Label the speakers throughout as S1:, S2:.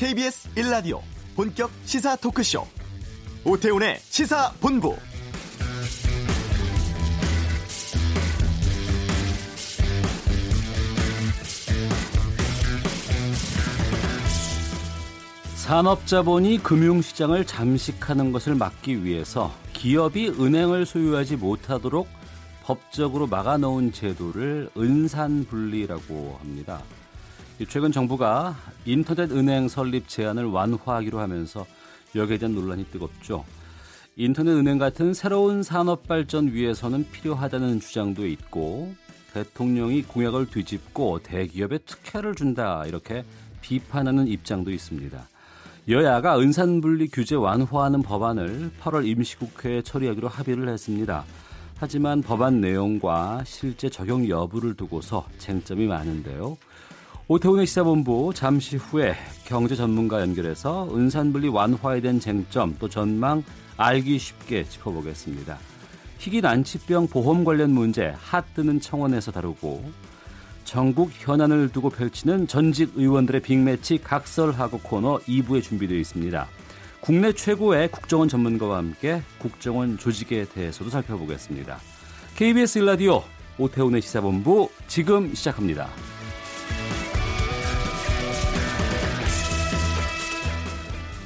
S1: KBS 1라디오 본격 시사 토크쇼 오태훈의 시사본부
S2: 산업자본이 금융시장을 잠식하는 것을 막기 위해서 기업이 은행을 소유하지 못하도록 법적으로 막아놓은 제도를 은산분리라고 합니다. 최근 정부가 인터넷 은행 설립 제한을 완화하기로 하면서 여기에 대한 논란이 뜨겁죠. 인터넷 은행 같은 새로운 산업 발전 위해서는 필요하다는 주장도 있고 대통령이 공약을 뒤집고 대기업에 특혜를 준다 이렇게 비판하는 입장도 있습니다. 여야가 은산분리 규제 완화하는 법안을 8월 임시국회에 처리하기로 합의를 했습니다. 하지만 법안 내용과 실제 적용 여부를 두고서 쟁점이 많은데요. 오태훈의 시사본부 잠시 후에 경제 전문가 연결해서 은산분리 완화에 대한 쟁점 또 전망 알기 쉽게 짚어보겠습니다. 희귀 난치병 보험 관련 문제 핫 뜨는 청원에서 다루고 전국 현안을 두고 펼치는 전직 의원들의 빅매치 각설하고 코너 2부에 준비되어 있습니다. 국내 최고의 국정원 전문가와 함께 국정원 조직에 대해서도 살펴보겠습니다. KBS 일라디오 오태훈의 시사본부 지금 시작합니다.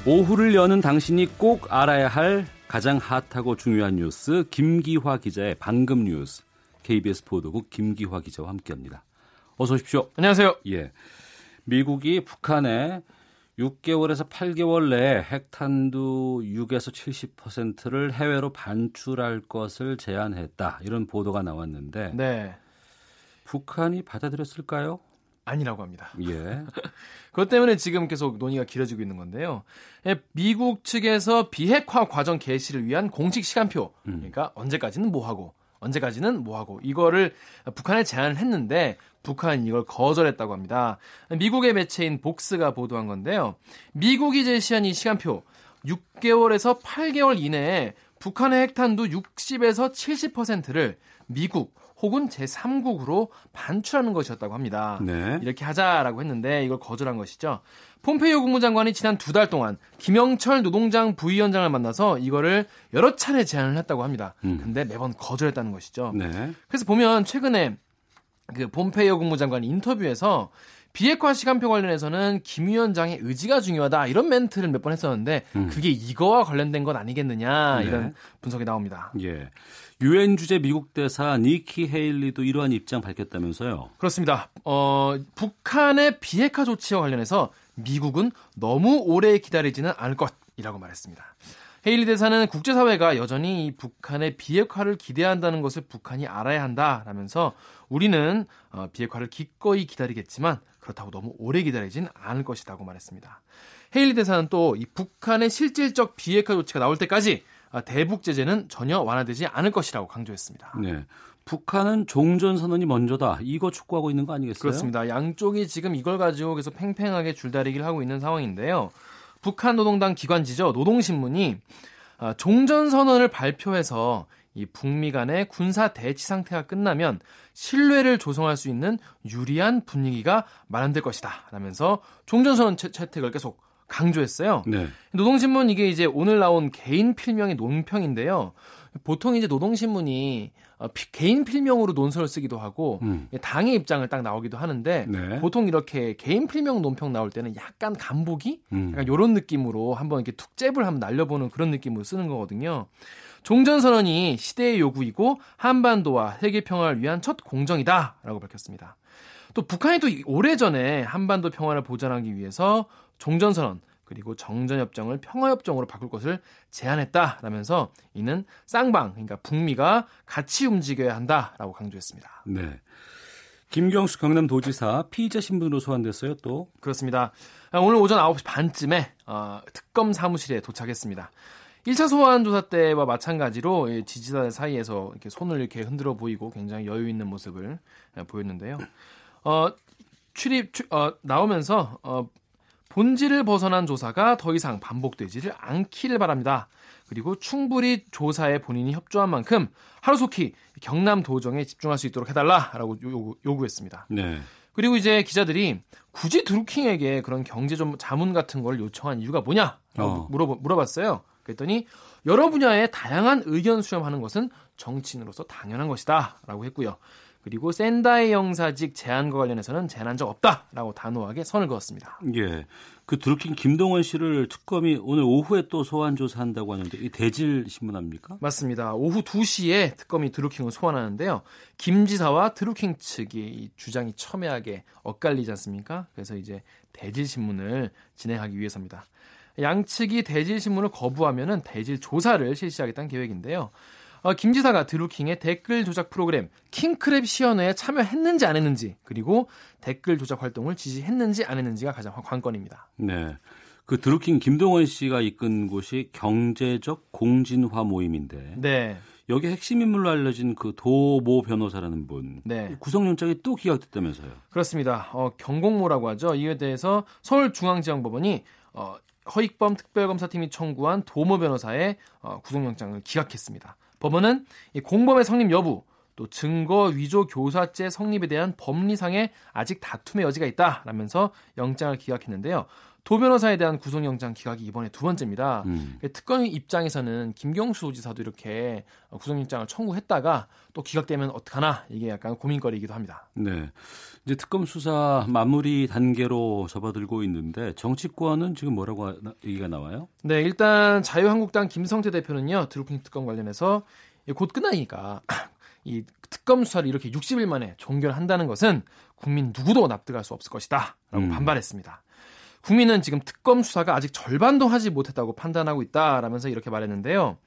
S2: 오후를 여는 당신이 꼭 알아야 할 가장 핫하고 중요한 뉴스 김기화 기자의 방금 뉴스 KBS 보도국 김기화 기자와 함께합니다. 어서 오십시오.
S3: 안녕하세요.
S2: 예. 미국이 북한에 6개월에서 8개월 내에 핵탄두 6에서 70%를 해외로 반출할 것을 제안했다. 이런 보도가 나왔는데
S3: 네.
S2: 북한이 받아들였을까요?
S3: 아니라고 합니다.
S2: 예.
S3: 그것 때문에 지금 계속 논의가 길어지고 있는 건데요. 예, 미국 측에서 비핵화 과정 개시를 위한 공식 시간표,
S2: 음.
S3: 그러니까 언제까지는 뭐 하고 언제까지는 뭐 하고 이거를 북한에 제안을 했는데 북한은 이걸 거절했다고 합니다. 미국의 매체인 복스가 보도한 건데요. 미국이 제시한 이 시간표 6개월에서 8개월 이내에 북한의 핵탄두 60에서 70%를 미국 혹은 제3국으로 반출하는 것이었다고 합니다.
S2: 네.
S3: 이렇게 하자라고 했는데 이걸 거절한 것이죠. 폼페이오 국무장관이 지난 두 달 동안 김영철 노동장 부위원장을 만나서 이거를 여러 차례 제안을 했다고 합니다.
S2: 음.
S3: 근데 매번 거절했다는 것이죠.
S2: 네.
S3: 그래서 보면 최근에 그 폼페이오 국무장관 인터뷰에서 비핵화 시간표 관련해서는 김 위원장의 의지가 중요하다 이런 멘트를 몇 번 했었는데
S2: 음.
S3: 그게 이거와 관련된 건 아니겠느냐
S2: 네.
S3: 이런 분석이 나옵니다.
S2: 예. 유엔 주재 미국 대사 니키 헤일리도 이러한 입장 밝혔다면서요.
S3: 그렇습니다. 어, 북한의 비핵화 조치와 관련해서 미국은 너무 오래 기다리지는 않을 것이라고 말했습니다. 헤일리 대사는 국제사회가 여전히 이 북한의 비핵화를 기대한다는 것을 북한이 알아야 한다라면서 우리는 어, 비핵화를 기꺼이 기다리겠지만 그렇다고 너무 오래 기다리진 않을 것이라고 말했습니다. 헤일리 대사는 또 이 북한의 실질적 비핵화 조치가 나올 때까지 아, 대북 제재는 전혀 완화되지 않을 것이라고 강조했습니다.
S2: 네. 북한은 종전 선언이 먼저다. 이거 촉구하고 있는 거 아니겠어요?
S3: 그렇습니다. 양쪽이 지금 이걸 가지고 계속 팽팽하게 줄다리기를 하고 있는 상황인데요. 북한 노동당 기관지죠. 노동신문이 아, 종전 선언을 발표해서 이 북미 간의 군사 대치 상태가 끝나면 신뢰를 조성할 수 있는 유리한 분위기가 마련될 것이다. 라면서 종전 선언 채- 채택을 계속 강조했어요.
S2: 네.
S3: 노동신문 이게 이제 오늘 나온 개인 필명의 논평인데요. 보통 이제 노동신문이 어, 피- 개인 필명으로 논설을 쓰기도 하고
S2: 음.
S3: 당의 입장을 딱 나오기도 하는데
S2: 네.
S3: 보통 이렇게 개인 필명 논평 나올 때는 약간 간보기
S2: 음.
S3: 약간 이런 느낌으로 한번 이렇게 툭 잽을 한번 날려보는 그런 느낌으로 쓰는 거거든요. 종전선언이 시대의 요구이고 한반도와 세계 평화를 위한 첫 공정이다라고 밝혔습니다. 또 북한이 또 오래전에 한반도 평화를 보장하기 위해서 종전선언 그리고 정전협정을 평화협정으로 바꿀 것을 제안했다라면서 이는 쌍방 그러니까 북미가 같이 움직여야 한다라고 강조했습니다.
S2: 네. 김경수 경남도지사 피의자 신분으로 소환됐어요, 또.
S3: 그렇습니다. 아, 오늘 오전 9시 반쯤에 어, 특검 사무실에 도착했습니다. 1차 소환 조사 때와 마찬가지로 이 지지자들 사이에서 이렇게 손을 이렇게 흔들어 보이고 굉장히 여유 있는 모습을 예, 보였는데요. 어, 출입 추- 어, 나오면서 어, 본질을 벗어난 조사가 더 이상 반복되지를 않기를 바랍니다. 그리고 충분히 조사에 본인이 협조한 만큼 하루속히 경남 도정에 집중할 수 있도록 해달라라고 요구, 요구했습니다.
S2: 네.
S3: 그리고 이제 기자들이 굳이 드루킹에게 그런 경제 좀 자문 같은 걸 요청한 이유가 뭐냐
S2: 어.
S3: 물어 물어봤어요. 그랬더니 여러 분야의 다양한 의견 수렴하는 것은 정치인으로서 당연한 것이다라고 했고요. 그리고 샌다이 영사직 제안과 관련해서는 제안한 적 없다라고 단호하게 선을 그었습니다.
S2: 예. 그 드루킹 김동원 씨를 특검이 오늘 오후에 또 소환 조사한다고 하는데 이 대질 신문합니까?
S3: 맞습니다. 오후 2시에 특검이 드루킹을 소환하는데요. 김 지사와 드루킹 측이 주장이 첨예하게 엇갈리지 않습니까? 그래서 이제 대질 신문을 진행하기 위해서입니다. 양측이 대질 신문을 거부하면은 대질 조사를 실시하겠다는 계획인데요. 어, 김 지사가 드루킹의 댓글 조작 프로그램 킹크랩 시연회에 참여했는지 안 했는지 그리고 댓글 조작 활동을 지시했는지 안 했는지가 가장 관건입니다.
S2: 네. 그 드루킹 김동원 씨가 이끈 곳이 경제적 공진화 모임인데
S3: 네.
S2: 여기 핵심 인물로 알려진 그 도모 변호사라는 분
S3: 네.
S2: 구속영장이 또 기각됐다면서요.
S3: 그렇습니다. 어, 경공모라고 하죠. 이에 대해서 서울중앙지방법원이 어, 허익범 특별검사팀이 청구한 도모 변호사의 어, 구속영장을 기각했습니다. 법원은 이 공범의 성립 여부, 또 증거 위조 교사죄 성립에 대한 법리상의 아직 다툼의 여지가 있다라면서 영장을 기각했는데요. 도 변호사에 대한 구속영장 기각이 이번에 두 번째입니다.
S2: 음.
S3: 특검 입장에서는 김경수 도지사도 이렇게 구속영장을 청구했다가 또 기각되면 어떡하나 이게 약간 고민거리이기도 합니다.
S2: 네. 이제 특검 수사 마무리 단계로 접어들고 있는데 정치권은 지금 뭐라고 얘기가 나와요?
S3: 네, 일단 자유한국당 김성태 대표는요 드루킹 특검 관련해서 곧 끝나니까 이 특검 수사를 이렇게 60일 만에 종결한다는 것은 국민 누구도 납득할 수 없을 것이다라고
S2: 음.
S3: 반발했습니다. 국민은 지금 특검 수사가 아직 절반도 하지 못했다고 판단하고 있다라면서 이렇게 말했는데요.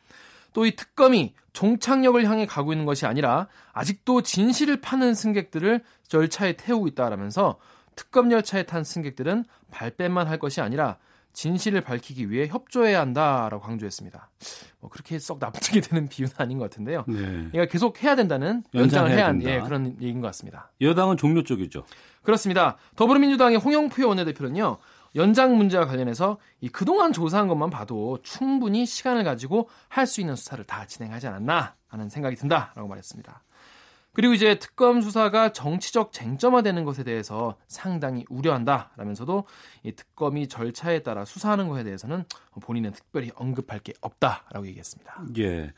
S3: 또 이 특검이 종착역을 향해 가고 있는 것이 아니라 아직도 진실을 파는 승객들을 열차에 태우고 있다라면서 특검 열차에 탄 승객들은 발뺌만 할 것이 아니라 진실을 밝히기 위해 협조해야 한다라고 강조했습니다. 뭐 그렇게 썩 납득이 되는 비유는 아닌 것 같은데요.
S2: 네.
S3: 그러니까 계속 해야 된다는 연장을 해야 한 예, 그런 얘기인 것 같습니다.
S2: 여당은 종료 쪽이죠.
S3: 그렇습니다. 더불어민주당의 홍영표 원내대표는요. 연장 문제와 관련해서 이 그동안 조사한 것만 봐도 충분히 시간을 가지고 할 수 있는 수사를 다 진행하지 않았나 하는 생각이 든다라고 말했습니다. 그리고 이제 특검 수사가 정치적 쟁점화되는 것에 대해서 상당히 우려한다라면서도 이 특검이 절차에 따라 수사하는 것에 대해서는 본인은 특별히 언급할 게 없다라고 얘기했습니다.
S2: 예.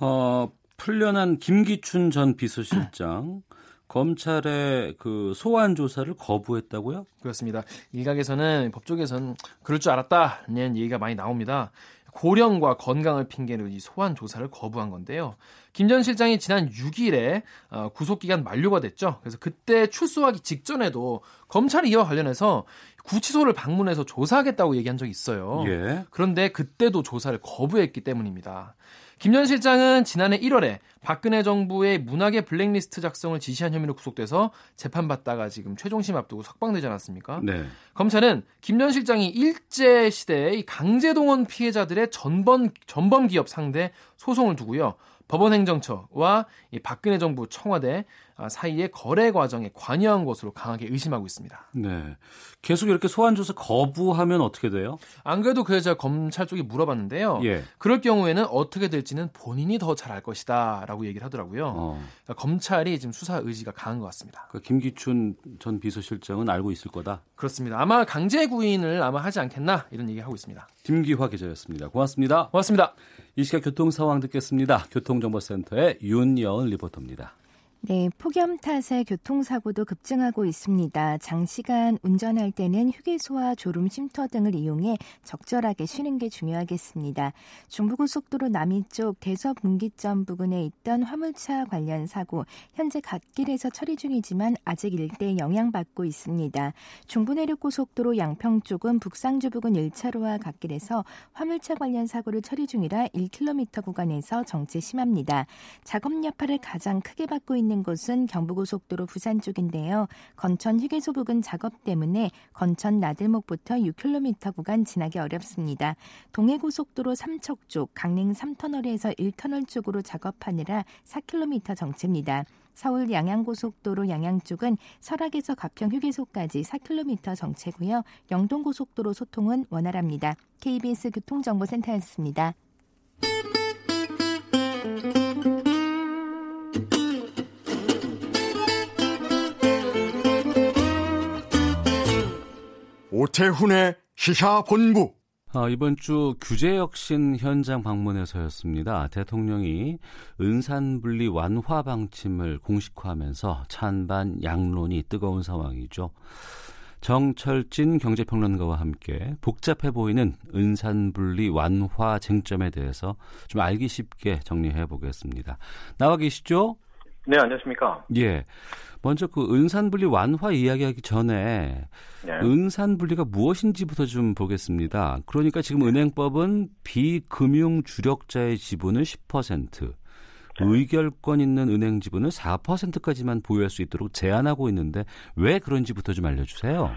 S2: 어, 풀려난 김기춘 전 비서실장 검찰의 그 소환 조사를 거부했다고요?
S3: 그렇습니다. 일각에서는 법조계에서는 그럴 줄 알았다는 얘기가 많이 나옵니다. 고령과 건강을 핑계로 이 소환 조사를 거부한 건데요. 김 전 실장이 지난 6일에 어, 구속 기간 만료가 됐죠. 그래서 그때 출소하기 직전에도 검찰이 이와 관련해서 구치소를 방문해서 조사하겠다고 얘기한 적이 있어요.
S2: 예.
S3: 그런데 그때도 조사를 거부했기 때문입니다. 김 전 실장은 지난해 1월에 박근혜 정부의 문학의 블랙리스트 작성을 지시한 혐의로 구속돼서 재판받다가 지금 최종심 앞두고 석방되지 않았습니까?
S2: 네.
S3: 검찰은 김 전 실장이 일제 시대의 강제동원 피해자들의 전범 전범 기업 상대 소송을 두고요. 법원행정처와 이 박근혜 정부 청와대 사이의 거래 과정에 관여한 것으로 강하게 의심하고 있습니다.
S2: 네. 계속 이렇게 소환 조사 거부하면 어떻게 돼요?
S3: 안 그래도 그래서 제가 검찰 쪽에 물어봤는데요.
S2: 예.
S3: 그럴 경우에는 어떻게 될지는 본인이 더 잘 알 것이다라고 얘기를 하더라고요.
S2: 어.
S3: 그러니까 검찰이 지금 수사 의지가 강한 것 같습니다.
S2: 그 김기춘 전 비서실장은 알고 있을 거다.
S3: 그렇습니다. 아마 강제 구인을 아마 하지 않겠나 이런 얘기 하고 있습니다.
S2: 김기화 기자였습니다. 고맙습니다.
S3: 고맙습니다.
S2: 이 시각 교통 상황 듣겠습니다. 교통정보센터의 윤여은 리포터입니다.
S4: 네, 폭염 탓에 교통사고도 급증하고 있습니다. 장시간 운전할 때는 휴게소와 졸음 쉼터 등을 이용해 적절하게 쉬는 게 중요하겠습니다. 중부고속도로 남이 쪽 대서분기점 부근에 있던 화물차 관련 사고, 현재 갓길에서 처리 중이지만 아직 일대에 영향받고 있습니다. 중부내륙고속도로 양평 쪽은 북상주 부근 1차로와 갓길에서 화물차 관련 사고를 처리 중이라 1km 구간에서 정체 심합니다. 작업 여파를 가장 크게 받고 있는 곳은 경부고속도로 부산 쪽인데요. 건천 휴게소 부근 작업 때문에 건천 나들목부터 6km 구간 지나기 어렵습니다. 동해고속도로 삼척 쪽 강릉 3터널에서 1터널 쪽으로 작업하느라 4km 정체입니다. 서울 양양고속도로 양양 쪽은 설악에서 가평 휴게소까지 4km 정체고요. 영동고속도로 소통은 원활합니다. KBS 교통정보센터였습니다.
S1: 오태훈의 시사본부.
S2: 어, 이번 주 규제 혁신 현장 방문에서였습니다. 대통령이 은산분리 완화 방침을 공식화하면서 찬반 양론이 뜨거운 상황이죠. 정철진 경제평론가와 함께 복잡해 보이는 은산분리 완화 쟁점에 대해서 좀 알기 쉽게 정리해 보겠습니다. 나와 계시죠?
S5: 네, 안녕하십니까.
S2: 예. 먼저 그 은산분리 완화 이야기하기 전에 네. 은산분리가 무엇인지부터 좀 보겠습니다. 그러니까 지금 은행법은 비금융 주력자의 지분을 10%, 의결권 있는 은행 지분을 4%까지만 보유할 수 있도록 제한하고 있는데 왜 그런지부터 좀 알려주세요.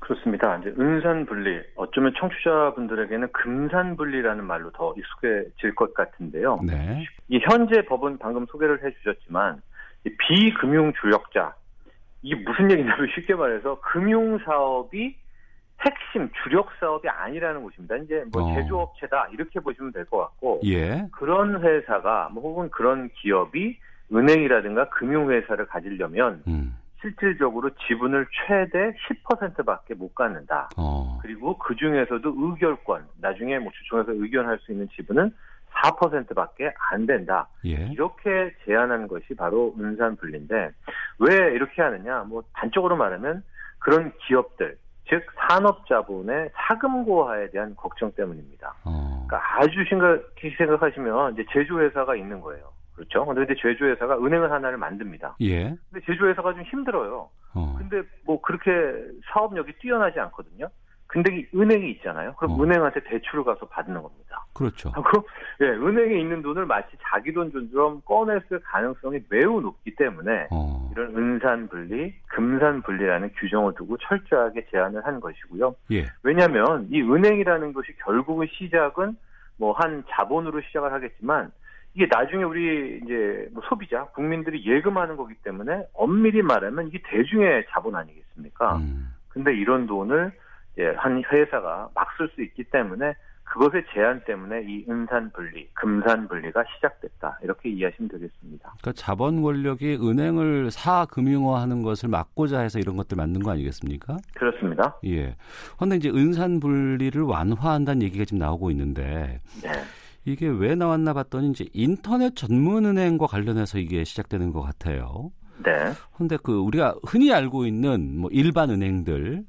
S5: 그렇습니다. 이제 은산 분리, 어쩌면 청취자분들에게는 금산 분리라는 말로 더 익숙해질 것 같은데요. 네. 이 현재 법은 방금 소개를 해주셨지만 비금융 주력자 이게 무슨 얘기냐면 쉽게 말해서 금융 사업이 핵심 주력 사업이 아니라는 것입니다. 이제 뭐 어. 제조업체다 이렇게 보시면 될 것 같고 예. 그런 회사가 뭐 혹은 그런 기업이 은행이라든가 금융회사를 가지려면 음. 실질적으로 지분을 최대 10%밖에 못 갖는다. 어. 그리고 그 중에서도 의결권, 나중에 뭐 주총에서 의견할 수 있는 지분은 4%밖에 안 된다. 예. 이렇게 제안한 것이 바로 은산 분리인데 왜 이렇게 하느냐? 뭐 단적으로 말하면 그런 기업들 즉 산업자본의 사금고화에 대한 걱정 때문입니다. 어. 그러니까 아주 심각히 생각하시면 이제 제조회사가 있는 거예요. 그렇죠. 근데 제조회사가 은행을 하나를 만듭니다. 예. 근데 제조회사가 좀 힘들어요. 어. 근데 뭐 그렇게 사업력이 뛰어나지 않거든요. 근데 은행이 있잖아요. 그럼 어. 은행한테 대출을 가서 받는 겁니다.
S2: 그렇죠.
S5: 그럼 예, 은행에 있는 돈을 마치 자기 돈처럼 꺼냈을 가능성이 매우 높기 때문에 어. 이런 은산 분리, 금산 분리라는 규정을 두고 철저하게 제한을 한 것이고요. 예. 왜냐하면 이 은행이라는 것이 결국은 시작은 뭐 한 자본으로 시작을 하겠지만 이게 나중에 우리 이제 뭐 소비자 국민들이 예금하는 거기 때문에 엄밀히 말하면 이게 대중의 자본 아니겠습니까? 음. 근데 이런 돈을 예, 한 회사가 막 쓸 수 있기 때문에 그것의 제한 때문에 이 은산 분리, 금산 분리가 시작됐다. 이렇게 이해하시면 되겠습니다.
S2: 그러니까 자본 권력이 은행을 사금융화하는 것을 막고자 해서 이런 것들 만든 거 아니겠습니까?
S5: 그렇습니다.
S2: 예. 그런데 이제 은산 분리를 완화한다는 얘기가 지금 나오고 있는데 네. 이게 왜 나왔나 봤더니 이제 인터넷 전문 은행과 관련해서 이게 시작되는 것 같아요. 네. 그런데 그 우리가 흔히 알고 있는 뭐 일반 은행들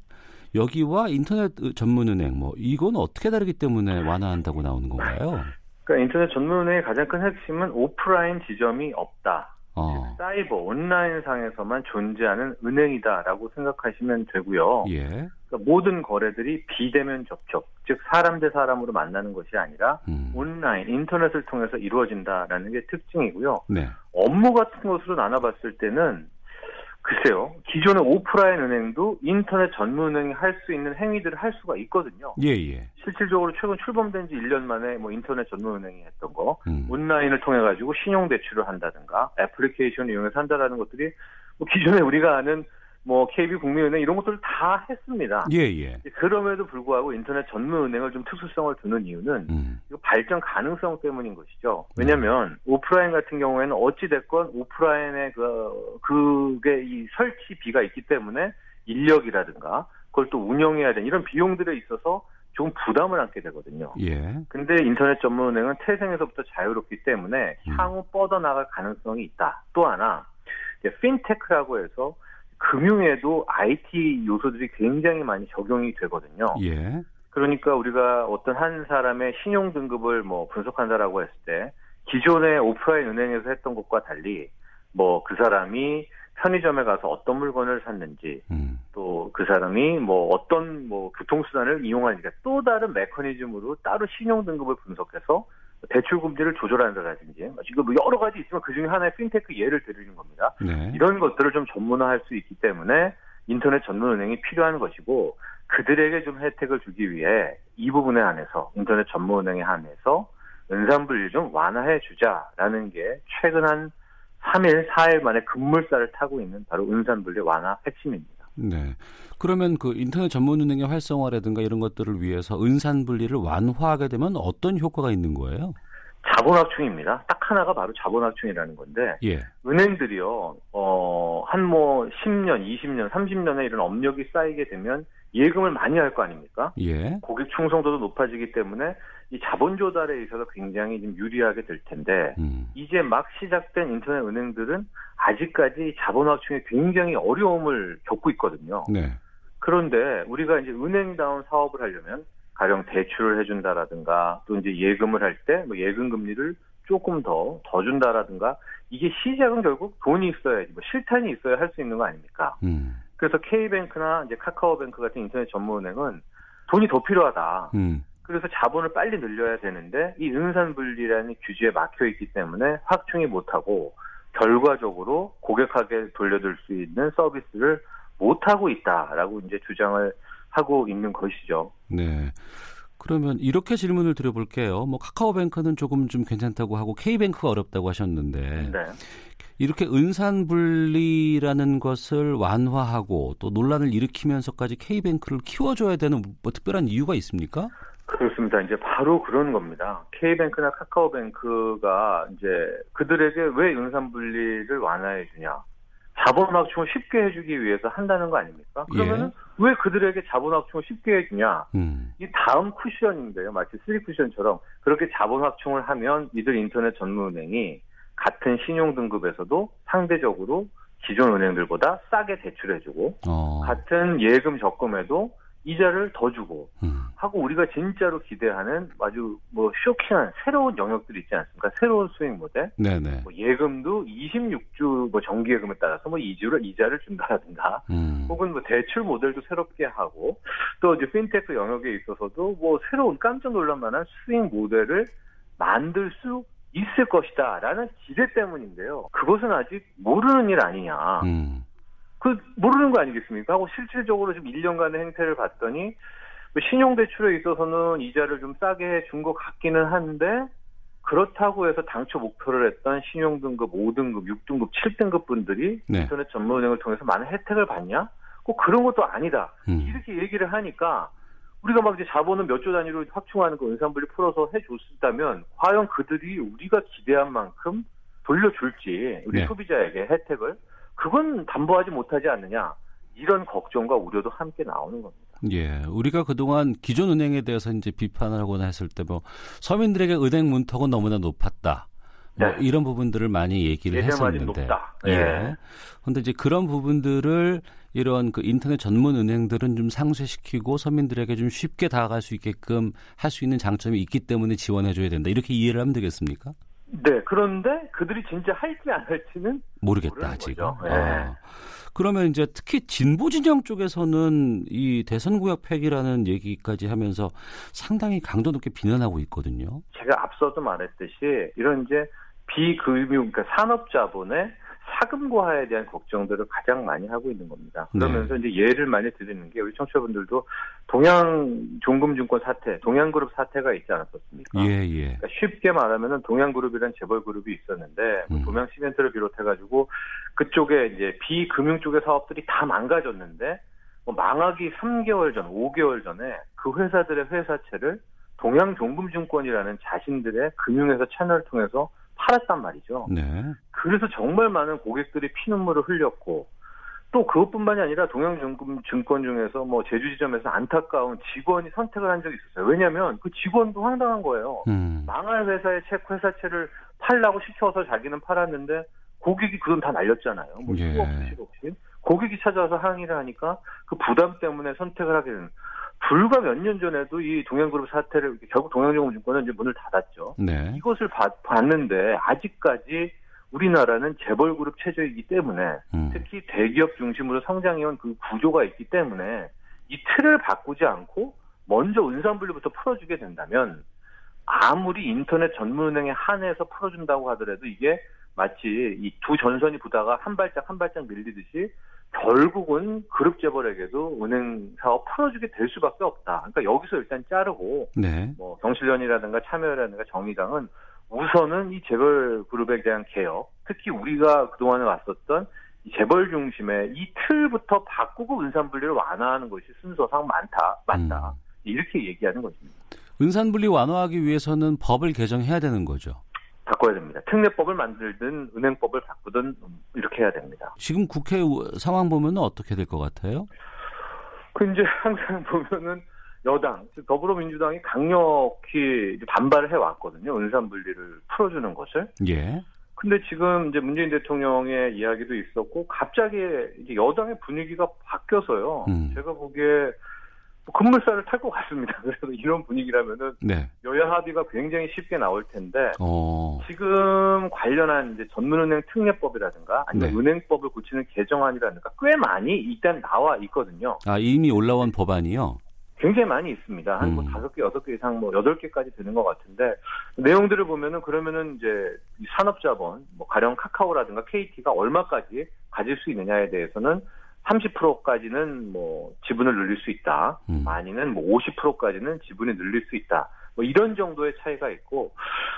S2: 여기와 인터넷 전문은행 뭐 이건 어떻게 다르기 때문에 완화한다고 나오는 건가요?
S5: 그러니까 인터넷 전문은행의 가장 큰 핵심은 오프라인 지점이 없다. 어. 사이버 온라인 상에서만 존재하는 은행이다라고 생각하시면 되고요. 예. 그러니까 모든 거래들이 비대면 접촉, 즉 사람 대 사람으로 만나는 것이 아니라 음. 온라인 인터넷을 통해서 이루어진다라는 게 특징이고요. 네. 업무 같은 것으로 나눠봤을 때는 글쎄요. 기존의 오프라인 은행도 인터넷 전문 은행이 할수 있는 행위들을 할 수가 있거든요. 예, 예. 실질적으로 최근 출범된 지 1년 만에 뭐 인터넷 전문 은행이 했던 거, 음. 온라인을 통해 가지고 신용 대출을 한다든가 애플리케이션을 이용해서 한다라는 것들이 뭐 기존에 우리가 아는 뭐 KB 국민은행 이런 것들을 다 했습니다. 예, 예. 그럼에도 불구하고 인터넷 전문 은행을 좀 특수성을 두는 이유는 음. 발전 가능성 때문인 것이죠. 왜냐하면 음. 오프라인 같은 경우에는 어찌 됐건 오프라인의 그 그게 이 설치비가 있기 때문에 인력이라든가 그걸 또 운영해야 되는 이런 비용들에 있어서 좀 부담을 안게 되거든요. 예. 근데 인터넷 전문 은행은 태생에서부터 자유롭기 때문에 음. 향후 뻗어나갈 가능성이 있다. 또 하나 핀테크라고 해서 금융에도 IT 요소들이 굉장히 많이 적용이 되거든요. 예. 그러니까 우리가 어떤 한 사람의 신용 등급을 뭐 분석한다라고 했을 때 기존의 오프라인 은행에서 했던 것과 달리 뭐 그 사람이 편의점에 가서 어떤 물건을 샀는지 음. 또그 사람이 뭐 어떤 뭐 교통수단을 이용하니까 또 다른 메커니즘으로 따로 신용 등급을 분석해서 대출 금리를 조절한다든지 지금 뭐 여러 가지 있지만 그 중에 하나의 핀테크 예를 드리는 겁니다. 네. 이런 것들을 좀 전문화할 수 있기 때문에 인터넷 전문 은행이 필요한 것이고 그들에게 좀 혜택을 주기 위해 이 부분에 한해서 인터넷 전문 은행에 한해서 은산분리 좀 완화해 주자라는 게 최근 한 3일, 4일 만에 급물살을 타고 있는 바로 은산분리 완화 핵심입니다.
S2: 네. 그러면 그 인터넷 전문은행의 활성화라든가 이런 것들을 위해서 은산 분리를 완화하게 되면 어떤 효과가 있는 거예요?
S5: 자본확충입니다. 딱 하나가 바로 자본확충이라는 건데 예. 은행들이요. 어, 한 뭐 10년, 20년, 30년에 이런 업력이 쌓이게 되면 예금을 많이 할 거 아닙니까? 예. 고객 충성도도 높아지기 때문에 이 자본 조달에 있어서 굉장히 좀 유리하게 될 텐데 음. 이제 막 시작된 인터넷 은행들은 아직까지 자본 확충에 굉장히 어려움을 겪고 있거든요. 네. 그런데 우리가 이제 은행다운 사업을 하려면 가령 대출을 해준다라든가 또 이제 예금을 할 때 뭐 예금 금리를 조금 더더 준다라든가 이게 시작은 결국 돈이 있어야지 뭐 실탄이 있어야 할 수 있는 거 아닙니까? 음. 그래서 K뱅크나 이제 카카오뱅크 같은 인터넷 전문은행은 돈이 더 필요하다. 음. 그래서 자본을 빨리 늘려야 되는데 이 은산분리라는 규제에 막혀 있기 때문에 확충이 못하고 결과적으로 고객에게 돌려줄 수 있는 서비스를 못하고 있다라고 이제 주장을 하고 있는 것이죠.
S2: 네. 그러면 이렇게 질문을 드려볼게요. 뭐 카카오뱅크는 조금 좀 괜찮다고 하고 K뱅크가 어렵다고 하셨는데 네. 이렇게 은산 분리라는 것을 완화하고 또 논란을 일으키면서까지 K뱅크를 키워줘야 되는 뭐 특별한 이유가 있습니까?
S5: 그렇습니다. 이제 바로 그런 겁니다. K뱅크나 카카오뱅크가 이제 그들에게 왜 은산 분리를 완화해 주냐? 자본 확충을 쉽게 해주기 위해서 한다는 거 아닙니까? 그러면은 예. 왜 그들에게 자본 확충을 쉽게 해주냐? 음. 이 다음 쿠션인데요. 마치 three cushion처럼 그렇게 자본 확충을 하면 이들 인터넷 전문은행이 같은 신용 등급에서도 상대적으로 기존 은행들보다 싸게 대출해주고 어. 같은 예금 적금에도 이자를 더 주고 음. 하고 우리가 진짜로 기대하는 아주 뭐 쇼킹한 새로운 영역들이 있지 않습니까? 새로운 수익 모델. 네네. 뭐 예금도 26주 뭐 정기 예금에 따라서 뭐 이주를 이자를 준다라든가, 음. 혹은 뭐 대출 모델도 새롭게 하고 또 이제 핀테크 영역에 있어서도 뭐 새로운 깜짝 놀랄 만한 수익 모델을 만들 수 있을 것이다라는 기대 때문인데요. 그것은 아직 모르는 일 아니냐. 음. 그 모르는 거 아니겠습니까? 하고 실질적으로 지금 1년간의 행태를 봤더니 그 신용 대출에 있어서는 이자를 좀 싸게 해준 것 같기는 한데 그렇다고 해서 당초 목표를 했던 신용 등급 5등급, 6등급, 7등급 분들이 네. 인터넷 전문은행을 통해서 많은 혜택을 받냐? 꼭 그런 것도 아니다. 음. 이렇게 얘기를 하니까 우리가 막 이제 자본은 몇 조 단위로 확충하는 거 은산분리 풀어서 해줬다면 과연 그들이 우리가 기대한 만큼 돌려줄지 우리 네. 소비자에게 혜택을 그건 담보하지 못하지 않느냐 이런 걱정과 우려도 함께 나오는 겁니다.
S2: 예, 우리가 그동안 기존 은행에 대해서 이제 비판을 하거나 했을 때 뭐 서민들에게 은행 문턱은 너무나 높았다. 뭐 네. 이런 부분들을 많이 얘기를 했었는데. 예. 예. 근데 이제 그런 부분들을 이런 그 인터넷 전문 은행들은 좀 상쇄시키고 서민들에게 좀 쉽게 다가갈 수 있게끔 할 수 있는 장점이 있기 때문에 지원해 줘야 된다. 이렇게 이해를 하면 되겠습니까?
S5: 네, 그런데 그들이 진짜 할지 안 할지는
S2: 모르겠다 지금. 네. 아. 그러면 이제 특히 진보 진영 쪽에서는 이 대선 구역 폐기라는 얘기까지 하면서 상당히 강도 높게 비난하고 있거든요.
S5: 제가 앞서도 말했듯이 이런 이제 비금융 그러니까 산업 자본의 사금고화에 대한 걱정들을 가장 많이 하고 있는 겁니다. 네. 그러면서 네. 이제 예를 많이 드리는 게 우리 청취자분들도 동양 종금증권 사태, 동양그룹 사태가 있지 않았었습니까? 예, 예. 그러니까 쉽게 말하면은 동양그룹이란 재벌 그룹이 있었는데 뭐 음. 동양 시멘트를 비롯해 가지고 그쪽에 이제 비금융 쪽의 사업들이 다 망가졌는데 뭐 망하기 3개월 전, 5개월 전에 그 회사들의 회사채를 동양 종금증권이라는 자신들의 금융회사 채널을 통해서 팔았단 말이죠. 네. 그래서 정말 많은 고객들이 피눈물을 흘렸고 또 그것뿐만이 아니라 동양증권 중에서 뭐 제주 지점에서 안타까운 직원이 선택을 한 적이 있었어요. 왜냐하면 그 직원도 황당한 거예요. 음. 망할 회사의 책 회사채를 팔라고 시켜서 자기는 팔았는데 고객이 그돈다 날렸잖아요. 뭐 예. 없이 없이 고객이 찾아와서 항의를 하니까 그 부담 때문에 선택을 하게 되는. 불과 몇 년 전에도 이 동양그룹 사태를 결국 동양정보증권은 이제 문을 닫았죠. 네. 이것을 봤, 봤는데 아직까지 우리나라는 재벌 그룹 체제이기 때문에 음. 특히 대기업 중심으로 성장해온 그 구조가 있기 때문에 이 틀을 바꾸지 않고 먼저 은산분리부터 풀어주게 된다면 아무리 인터넷 전문은행에 한해서 풀어준다고 하더라도 이게 마치 이 두 전선이 부다가 한 발짝 한 발짝 밀리듯이 결국은 그룹 재벌에게도 은행 사업 풀어주게 될 수밖에 없다. 그러니까 여기서 일단 자르고 네. 뭐 경실련이라든가 참여라든가 정의당은 우선은 이 재벌 그룹에 대한 개혁, 특히 우리가 그동안에 왔었던 이 재벌 중심의 이 틀부터 바꾸고 은산 분리를 완화하는 것이 순서상 많다, 맞다. 음. 이렇게 얘기하는 것입니다.
S2: 은산 분리 완화하기 위해서는 법을 개정해야 되는 거죠.
S5: 바꿔야 됩니다. 특례법을 만들든 은행법을 바꾸든 이렇게 해야 됩니다.
S2: 지금 국회 상황 보면 어떻게 될 것 같아요?
S5: 그 이제 항상 보면은 여당, 즉 더불어민주당이 강력히 반발을 해왔거든요. 은산 분리를 풀어주는 것을.
S2: 예.
S5: 근데 지금 이제 문재인 대통령의 이야기도 있었고 갑자기 이제 여당의 분위기가 바뀌어서요. 음. 제가 보기에 급물살을 탈 것 같습니다. 그래서 이런 분위기라면은 네. 여야 합의가 굉장히 쉽게 나올 텐데 어. 지금 관련한 이제 전문은행 특례법이라든가 아니면 네. 은행법을 고치는 개정안이라든가 꽤 많이 일단 나와 있거든요.
S2: 아 이미 올라온 법안이요?
S5: 굉장히 많이 있습니다. 한뭐 음. 다섯 개, 여섯 개 이상 뭐 여덟 개까지 되는 것 같은데 내용들을 보면은 그러면은 이제 산업자본, 뭐 가령 카카오라든가 KT가 얼마까지 가질 수 있느냐에 대해서는 30%까지는 뭐 지분을 늘릴 수 있다. 음. 많이는 뭐 50%까지는 지분이 늘릴 수 있다. 뭐 이런 정도의 차이가 있고,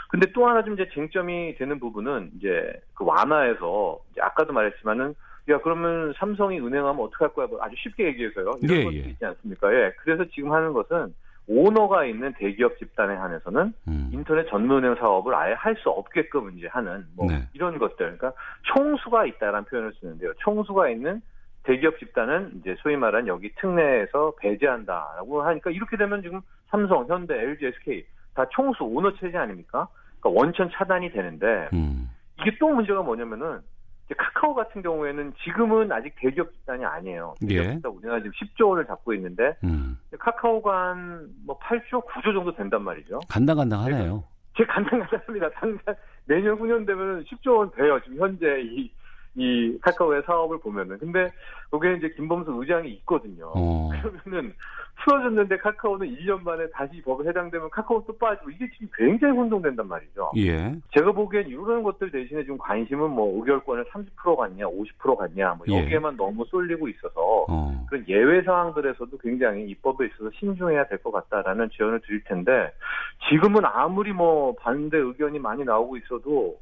S5: 근데 또 하나 좀 이제 쟁점이 되는 부분은 이제 그 완화에서 이제 아까도 말했지만은 야 그러면 삼성이 은행하면 어떻게 할 거야? 뭐 아주 쉽게 얘기해서요. 이런 예, 것도 예. 있지 않습니까? 예. 그래서 지금 하는 것은 오너가 있는 대기업 집단에 한해서는 음. 인터넷 전문은행 사업을 아예 할 수 없게끔 이제 하는 뭐 네. 이런 것들. 그러니까 총수가 있다라는 표현을 쓰는데요. 총수가 있는 대기업 집단은 이제 소위 말한 여기 특례에서 배제한다라고 하니까 이렇게 되면 지금 삼성, 현대, LG, SK 다 총수 오너 체제 아닙니까? 그러니까 원천 차단이 되는데 음. 이게 또 문제가 뭐냐면은 카카오 같은 경우에는 지금은 아직 대기업 집단이 아니에요. 대기업 예. 집단 우리나라 지금 10조 원을 잡고 있는데 음. 카카오가 한뭐 8조, 9조 정도 된단 말이죠.
S2: 간당간당하네요.
S5: 제 간당간당합니다. 당장 내년 후년 되면 10조 원 돼요. 지금 현재 이 이 카카오의 사업을 보면은 근데 거기에 이제 김범수 의장이 있거든요. 어. 그러면은 풀어줬는데 카카오는 1년 만에 다시 법에 해당되면 카카오 또 빠지고 이게 지금 굉장히 혼동된단 말이죠.
S2: 예.
S5: 제가 보기엔 이런 것들 대신에 좀 관심은 뭐 의결권을 30% 갖냐, 50% 갖냐, 뭐 예. 여기에만 예. 너무 쏠리고 있어서 어. 그런 예외 상황들에서도 굉장히 입법에 있어서 신중해야 될 것 같다라는 지원을 드릴 텐데 지금은 아무리 뭐 반대 의견이 많이 나오고 있어도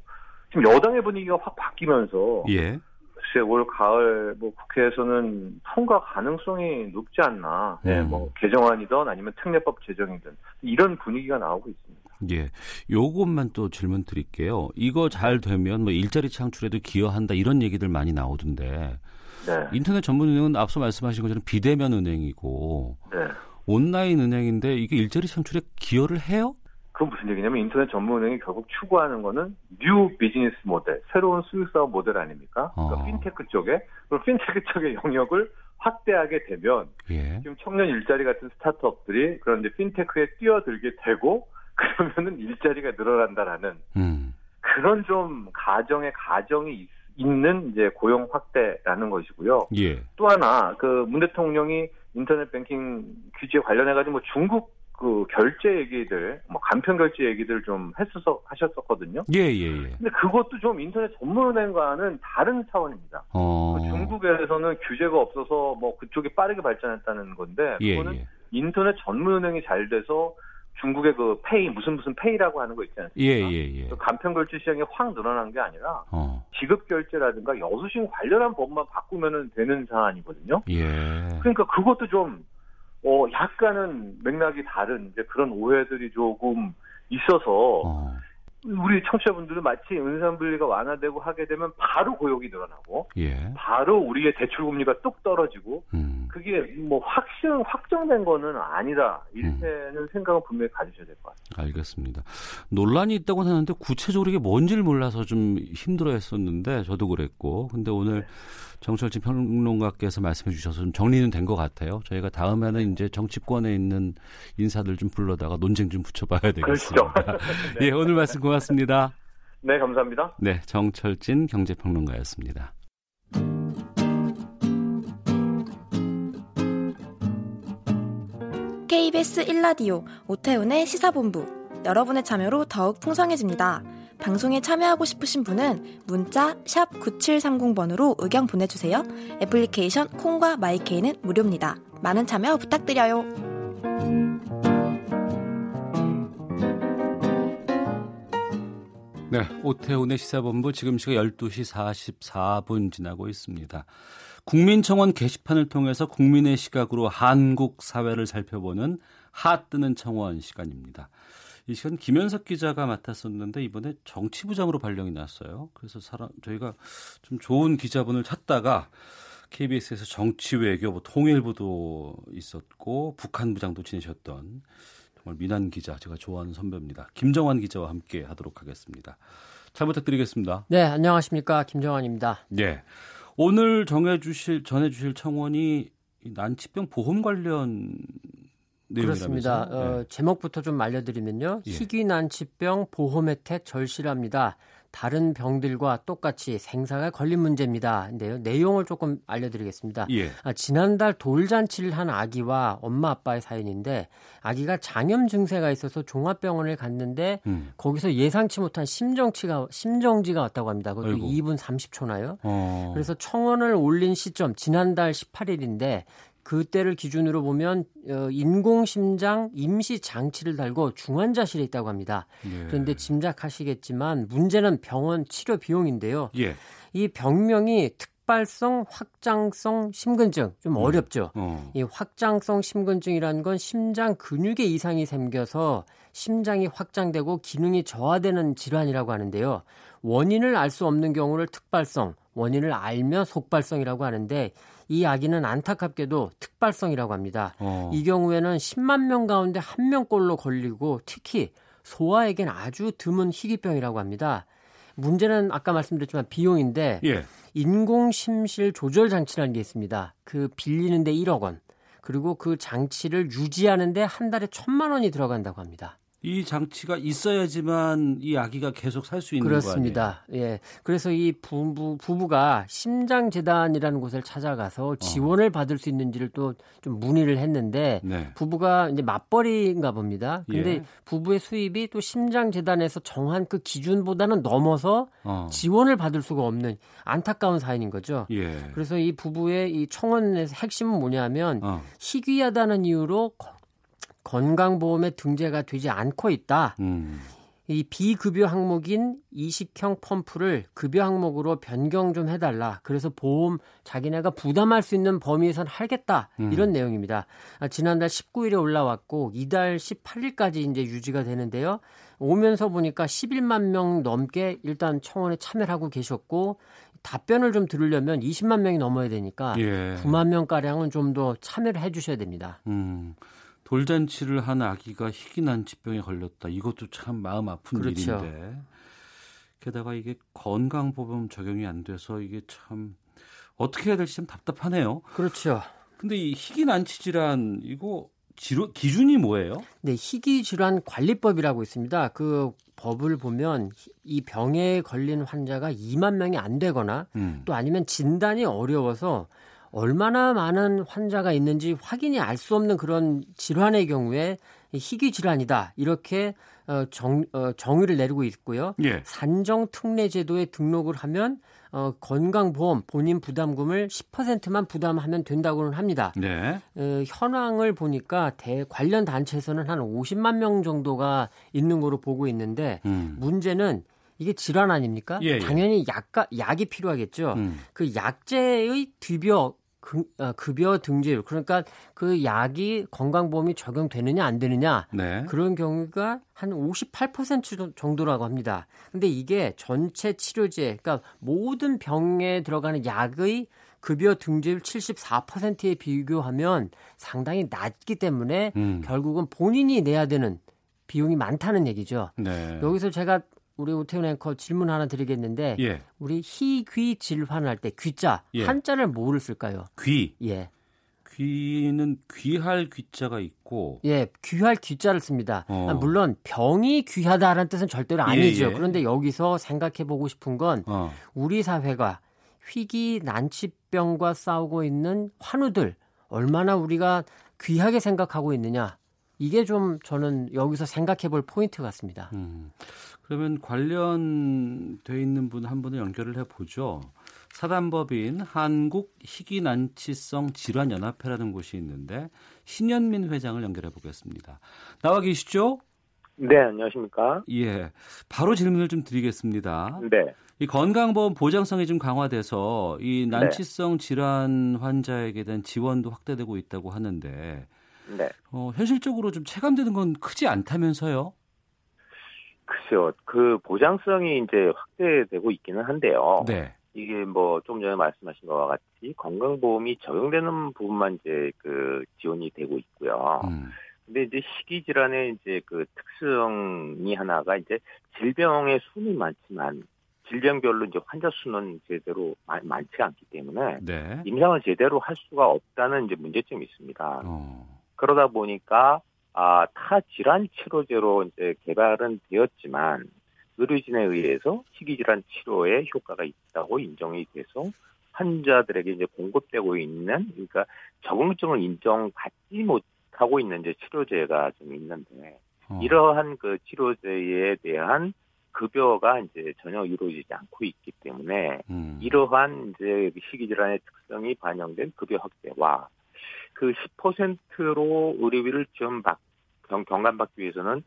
S5: 지금 여당의 분위기가 확 바뀌면서 예. 글쎄 올 가을 뭐 국회에서는 통과 가능성이 높지 않나. 네, 음. 네, 뭐 개정안이든 아니면 특례법 제정이든 이런 분위기가 나오고 있습니다.
S2: 예. 요것만 또 질문 드릴게요. 이거 잘 되면 뭐 일자리 창출에도 기여한다 이런 얘기들 많이 나오던데. 네. 인터넷 전문 은행은 앞서 말씀하신 것처럼 비대면 은행이고 네. 온라인 은행인데 이게 일자리 창출에 기여를 해요?
S5: 그건 무슨 얘기냐면 인터넷 전문은행이 결국 추구하는 거는 new business model, 새로운 수익 사업 모델 아닙니까? 그러니까 어. 핀테크 쪽에 그럼 핀테크 쪽의 영역을 확대하게 되면 예. 지금 청년 일자리 같은 스타트업들이 그런데 핀테크에 뛰어들게 되고 그러면은 일자리가 늘어난다라는 음. 그런 좀 가정의 가정이 있, 있는 이제 고용 확대라는 것이고요. 예. 또 하나 그 문 대통령이 인터넷 뱅킹 규제 관련해 가지고 뭐 중국 그 결제 얘기들, 뭐 간편 결제 얘기들 좀 했었어 하셨었거든요.
S2: 예, 예, 예.
S5: 근데 그것도 좀 인터넷 전문은행과는 다른 차원입니다. 어... 그 중국에서는 규제가 없어서 뭐 그쪽이 빠르게 발전했다는 건데 예, 그거는 예. 인터넷 전문은행이 잘 돼서 중국의 그 페이 무슨 무슨 페이라고 하는 거 있지 않습니까?
S2: 예, 예, 예.
S5: 그 간편 결제 시장이 확 늘어난 게 아니라 어. 지급 결제라든가 여수신 관련한 법만 바꾸면 되는 사안이거든요.
S2: 예.
S5: 그러니까 그것도 좀 어, 약간은 맥락이 다른 이제 그런 오해들이 조금 있어서 어. 우리 청취자분들은 마치 은산분리가 완화되고 하게 되면 바로 고용이 늘어나고 예. 바로 우리의 대출 금리가 뚝 떨어지고 음. 그게 뭐 확신 확정된 거는 아니다 이렇게는 음. 생각은 분명히 가지셔야 될 것 같습니다.
S2: 알겠습니다. 논란이 있다고 하는데 구체적으로 이게 뭔지를 몰라서 좀 힘들어했었는데 저도 그랬고 근데 오늘 네. 정철진 평론가께서 말씀해 주셔서 좀 정리는 된 것 같아요. 저희가 다음에는 네. 이제 정치권에 있는 인사들 좀 불러다가 논쟁 좀 붙여봐야 되겠습니다. 그렇죠. 네. 예, 오늘 말씀 고맙습니다.
S5: 네, 감사합니다.
S2: 네, 정철진 경제평론가였습니다.
S6: KBS 1라디오 오태훈의 시사본부 여러분의 참여로 더욱 풍성해집니다. 방송에 참여하고 싶으신 분은 문자 9730번으로 의견 보내주세요. 애플리케이션 콩과 마이케이는 무료입니다. 많은 참여 부탁드려요.
S2: 네, 오태훈의 시사본부 지금 시각 12시 44분 지나고 있습니다. 국민청원 게시판을 통해서 국민의 시각으로 한국 사회를 살펴보는 핫 뜨는 청원 시간입니다. 이 시간 김현석 기자가 맡았었는데 이번에 정치부장으로 발령이 났어요. 그래서 사람 저희가 좀 좋은 기자분을 찾다가 KBS에서 정치 외교 뭐 통일부도 있었고 북한 부장도 지내셨던 정말 민한 기자 제가 좋아하는 선배입니다. 김정환 기자와 함께 하도록 하겠습니다. 잘 부탁드리겠습니다.
S7: 네, 안녕하십니까 김정환입니다.
S2: 네, 오늘 정해주실 전해주실 청원이 난치병 보험 관련
S7: 그렇습니다. 네. 어, 제목부터 좀 알려드리면요. 예. 희귀 난치병 보험 혜택 절실합니다. 다른 병들과 똑같이 생사가 걸린 문제입니다. 근데요, 내용을 조금 알려드리겠습니다. 예. 아, 지난달 돌잔치를 한 아기와 엄마 아빠의 사연인데 아기가 장염 증세가 있어서 종합병원을 갔는데 음. 거기서 예상치 못한 심정치가 심정지가 왔다고 합니다. 그것도 아이고. 2분 30초나요. 어. 그래서 청원을 올린 시점 지난달 18일인데 그때를 기준으로 보면 어, 인공심장 임시 장치를 달고 중환자실에 있다고 합니다. 예. 그런데 짐작하시겠지만 문제는 병원 치료 비용인데요. 예. 이 병명이 특발성 확장성 심근증 좀 음. 어렵죠. 어. 이 확장성 심근증이라는 건 심장 근육에 이상이 생겨서 심장이 확장되고 기능이 저하되는 질환이라고 하는데요. 원인을 알 수 없는 경우를 특발성, 원인을 알면 속발성이라고 하는데 이 아기는 안타깝게도 특발성이라고 합니다. 어. 이 경우에는 10만 명 가운데 한 명꼴로 걸리고 특히 소아에겐 아주 드문 희귀병이라고 합니다. 문제는 아까 말씀드렸지만 비용인데 예. 인공심실 조절 장치라는 게 있습니다. 그 빌리는데 1억 원. 그리고 그 장치를 유지하는데 한 달에 천만 원이 들어간다고 합니다.
S2: 이 장치가 있어야지만 이 아기가 계속 살 수 있는
S7: 그렇습니다. 예. 그래서 이 부부 부부가 심장 재단이라는 곳을 찾아가서 어. 지원을 어. 받을 수 있는지를 또 좀 문의를 했는데 네. 부부가 이제 맞벌이인가 봅니다. 근데 예. 부부의 수입이 또 심장 재단에서 정한 그 기준보다는 넘어서 어. 지원을 받을 수가 없는 안타까운 사연인 거죠. 예. 그래서 이 부부의 이 청원의 핵심은 뭐냐면 어. 희귀하다는 이유로 건강보험에 등재가 되지 않고 있다. 음. 이 비급여 항목인 이식형 펌프를 급여 항목으로 변경 좀 해달라. 그래서 보험 자기네가 부담할 수 있는 범위에선 하겠다. 음. 이런 내용입니다. 아, 지난달 19일에 올라왔고 이달 18일까지 이제 유지가 되는데요. 오면서 보니까 11만 명 넘게 일단 청원에 참여를 하고 계셨고 답변을 좀 들으려면 20만 명이 넘어야 되니까 예. 9만 명 가량은 좀 더 참여를 해주셔야 됩니다. 음.
S2: 돌잔치를 한 아기가 희귀 난치병에 걸렸다. 이것도 참 마음 아픈 그렇죠. 일인데. 게다가 이게 건강보험 적용이 안 돼서 이게 참 어떻게 해야 될지 참 답답하네요.
S7: 그렇죠.
S2: 근데 이 희귀 난치 질환 이거 지로, 기준이 뭐예요?
S7: 네, 희귀 질환 관리법이라고 있습니다. 그 법을 보면 이 병에 걸린 환자가 2만 명이 안 되거나 음. 또 아니면 진단이 어려워서 얼마나 많은 환자가 있는지 확인이 알 수 없는 그런 질환의 경우에 희귀 질환이다 이렇게 어, 정, 어, 정의를 내리고 있고요. 예. 산정 특례 제도에 등록을 하면 어, 건강보험 본인 부담금을 10%만 부담하면 된다고는 합니다. 네. 어, 현황을 보니까 대 관련 단체에서는 한 50만 명 정도가 있는 거로 보고 있는데 음. 문제는 이게 질환 아닙니까? 예, 예. 당연히 약가, 약이 필요하겠죠. 음. 그 약제의 뒤벽 어, 급여 등재율 그러니까 그 약이 건강보험이 적용되느냐 안 되느냐 네. 그런 경우가 한 58% 정도라고 합니다. 근데 이게 전체 치료제 그러니까 모든 병에 들어가는 약의 급여 등재율 74%에 비교하면 상당히 낮기 때문에 음. 결국은 본인이 내야 되는 비용이 많다는 얘기죠. 네. 여기서 제가 우리 오태훈 앵커 질문 하나 드리겠는데 예. 우리 희귀 질환을 할때 귀자 예. 한자를 뭐를 쓸까요?
S2: 귀. 예. 귀는 귀할 귀자가 있고
S7: 예 귀할 귀자를 씁니다. 어. 아, 물론 병이 귀하다라는 뜻은 절대로 예, 아니죠. 예, 예. 그런데 여기서 생각해 보고 싶은 건 어. 우리 사회가 희귀 난치병과 싸우고 있는 환우들 얼마나 우리가 귀하게 생각하고 있느냐 이게 좀 저는 여기서 생각해 볼 포인트 같습니다. 음.
S2: 그러면 관련돼 있는 분 한 분을 연결을 해보죠. 사단법인 한국 희귀난치성 질환연합회라는 곳이 있는데 신현민 회장을 연결해 보겠습니다. 나와 계시죠?
S8: 네, 안녕하십니까?
S2: 예. 바로 질문을 좀 드리겠습니다. 네. 이 건강보험 보장성이 좀 강화돼서 이 난치성 네. 질환 환자에게 대한 지원도 확대되고 있다고 하는데 네. 어, 현실적으로 좀 체감되는 건 크지 않다면서요?
S8: 글쎄요, 그 보장성이 이제 확대되고 있기는 한데요. 네. 이게 뭐 좀 전에 말씀하신 것과 같이 건강보험이 적용되는 부분만 이제 그 지원이 되고 있고요. 음. 근데 이제 식이 질환의 이제 그 특성이 하나가 이제 질병의 수는 많지만 질병별로 이제 환자 수는 제대로 많, 많지 않기 때문에 네. 임상을 제대로 할 수가 없다는 이제 문제점이 있습니다. 어. 그러다 보니까 아, 타 질환 치료제로 이제 개발은 되었지만 의료진에 의해서 희귀질환 치료에 효과가 있다고 인정이 돼서 환자들에게 이제 공급되고 있는 그러니까 적응증을 인정받지 못하고 있는 이제 치료제가 좀 있는데 어. 이러한 그 치료제에 대한 급여가 이제 전혀 이루어지지 않고 있기 때문에 음. 이러한 이제 희귀 질환의 특성이 반영된 급여 확대와 그 10%로 의료비를 좀 받, 경, 경감받기 위해서는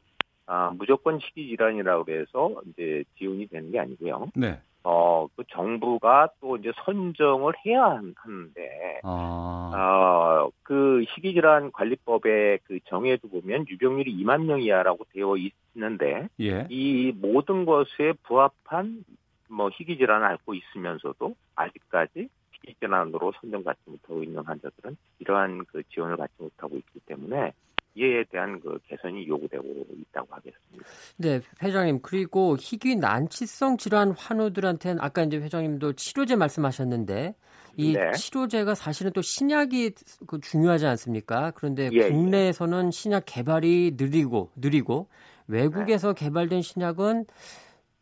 S8: 아, 무조건 식이 질환이라고 해서 이제 지원이 되는 게 아니고요. 네. 어, 그 정부가 또 이제 선정을 해야 하는데, 아. 어, 그 식이질환 관리법의 그 정에도 보면 유병률이 2만 명 이하라고 되어 있는데, 예. 이 모든 것에 부합한 뭐 희귀질환을 앓고 있으면서도 아직까지 희귀질환으로 선정받지 못하고 있는 환자들은 이러한 그 지원을 받지 못하고 있기 때문에 이에 대한 그 개선이 요구되고 있다고 하겠습니다.
S7: 네, 회장님 그리고 희귀 난치성 질환 환우들한테는 아까 이제 회장님도 치료제 말씀하셨는데 이 네. 치료제가 사실은 또 신약이 그 중요하지 않습니까? 그런데 예, 예. 국내에서는 예. 신약 개발이 느리고 느리고 외국에서 네. 개발된 신약은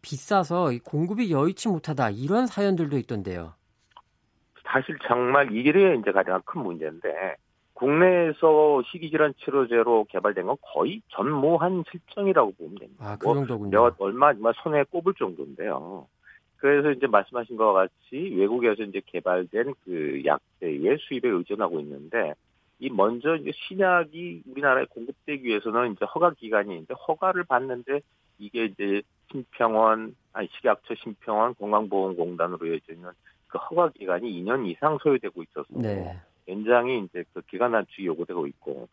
S7: 비싸서 공급이 여의치 못하다 이런 사연들도 있던데요.
S8: 사실 정말 이게 이제 가장 큰 문제인데 국내에서 희귀질환 치료제로 개발된 건 거의 전무한 실정이라고 보면 됩니다.
S7: 아, 그뭐 정도군요. 뭐
S8: 얼마, 얼마 손에 꼽을 정도인데요. 그래서 이제 말씀하신 것과 같이 외국에서 이제 개발된 그 약제의 수입에 의존하고 있는데 이 먼저 이제 신약이 우리나라에 공급되기 위해서는 이제 허가 기간이 이제 허가를 받는데 이게 이제 심평원 아니 식약처 심평원 건강보험공단으로 이어져 있는 그 허가 기간이 2년 이상 소요되고 있어서 네. 연장이 이제 그 기간 단축이 요구되고 있고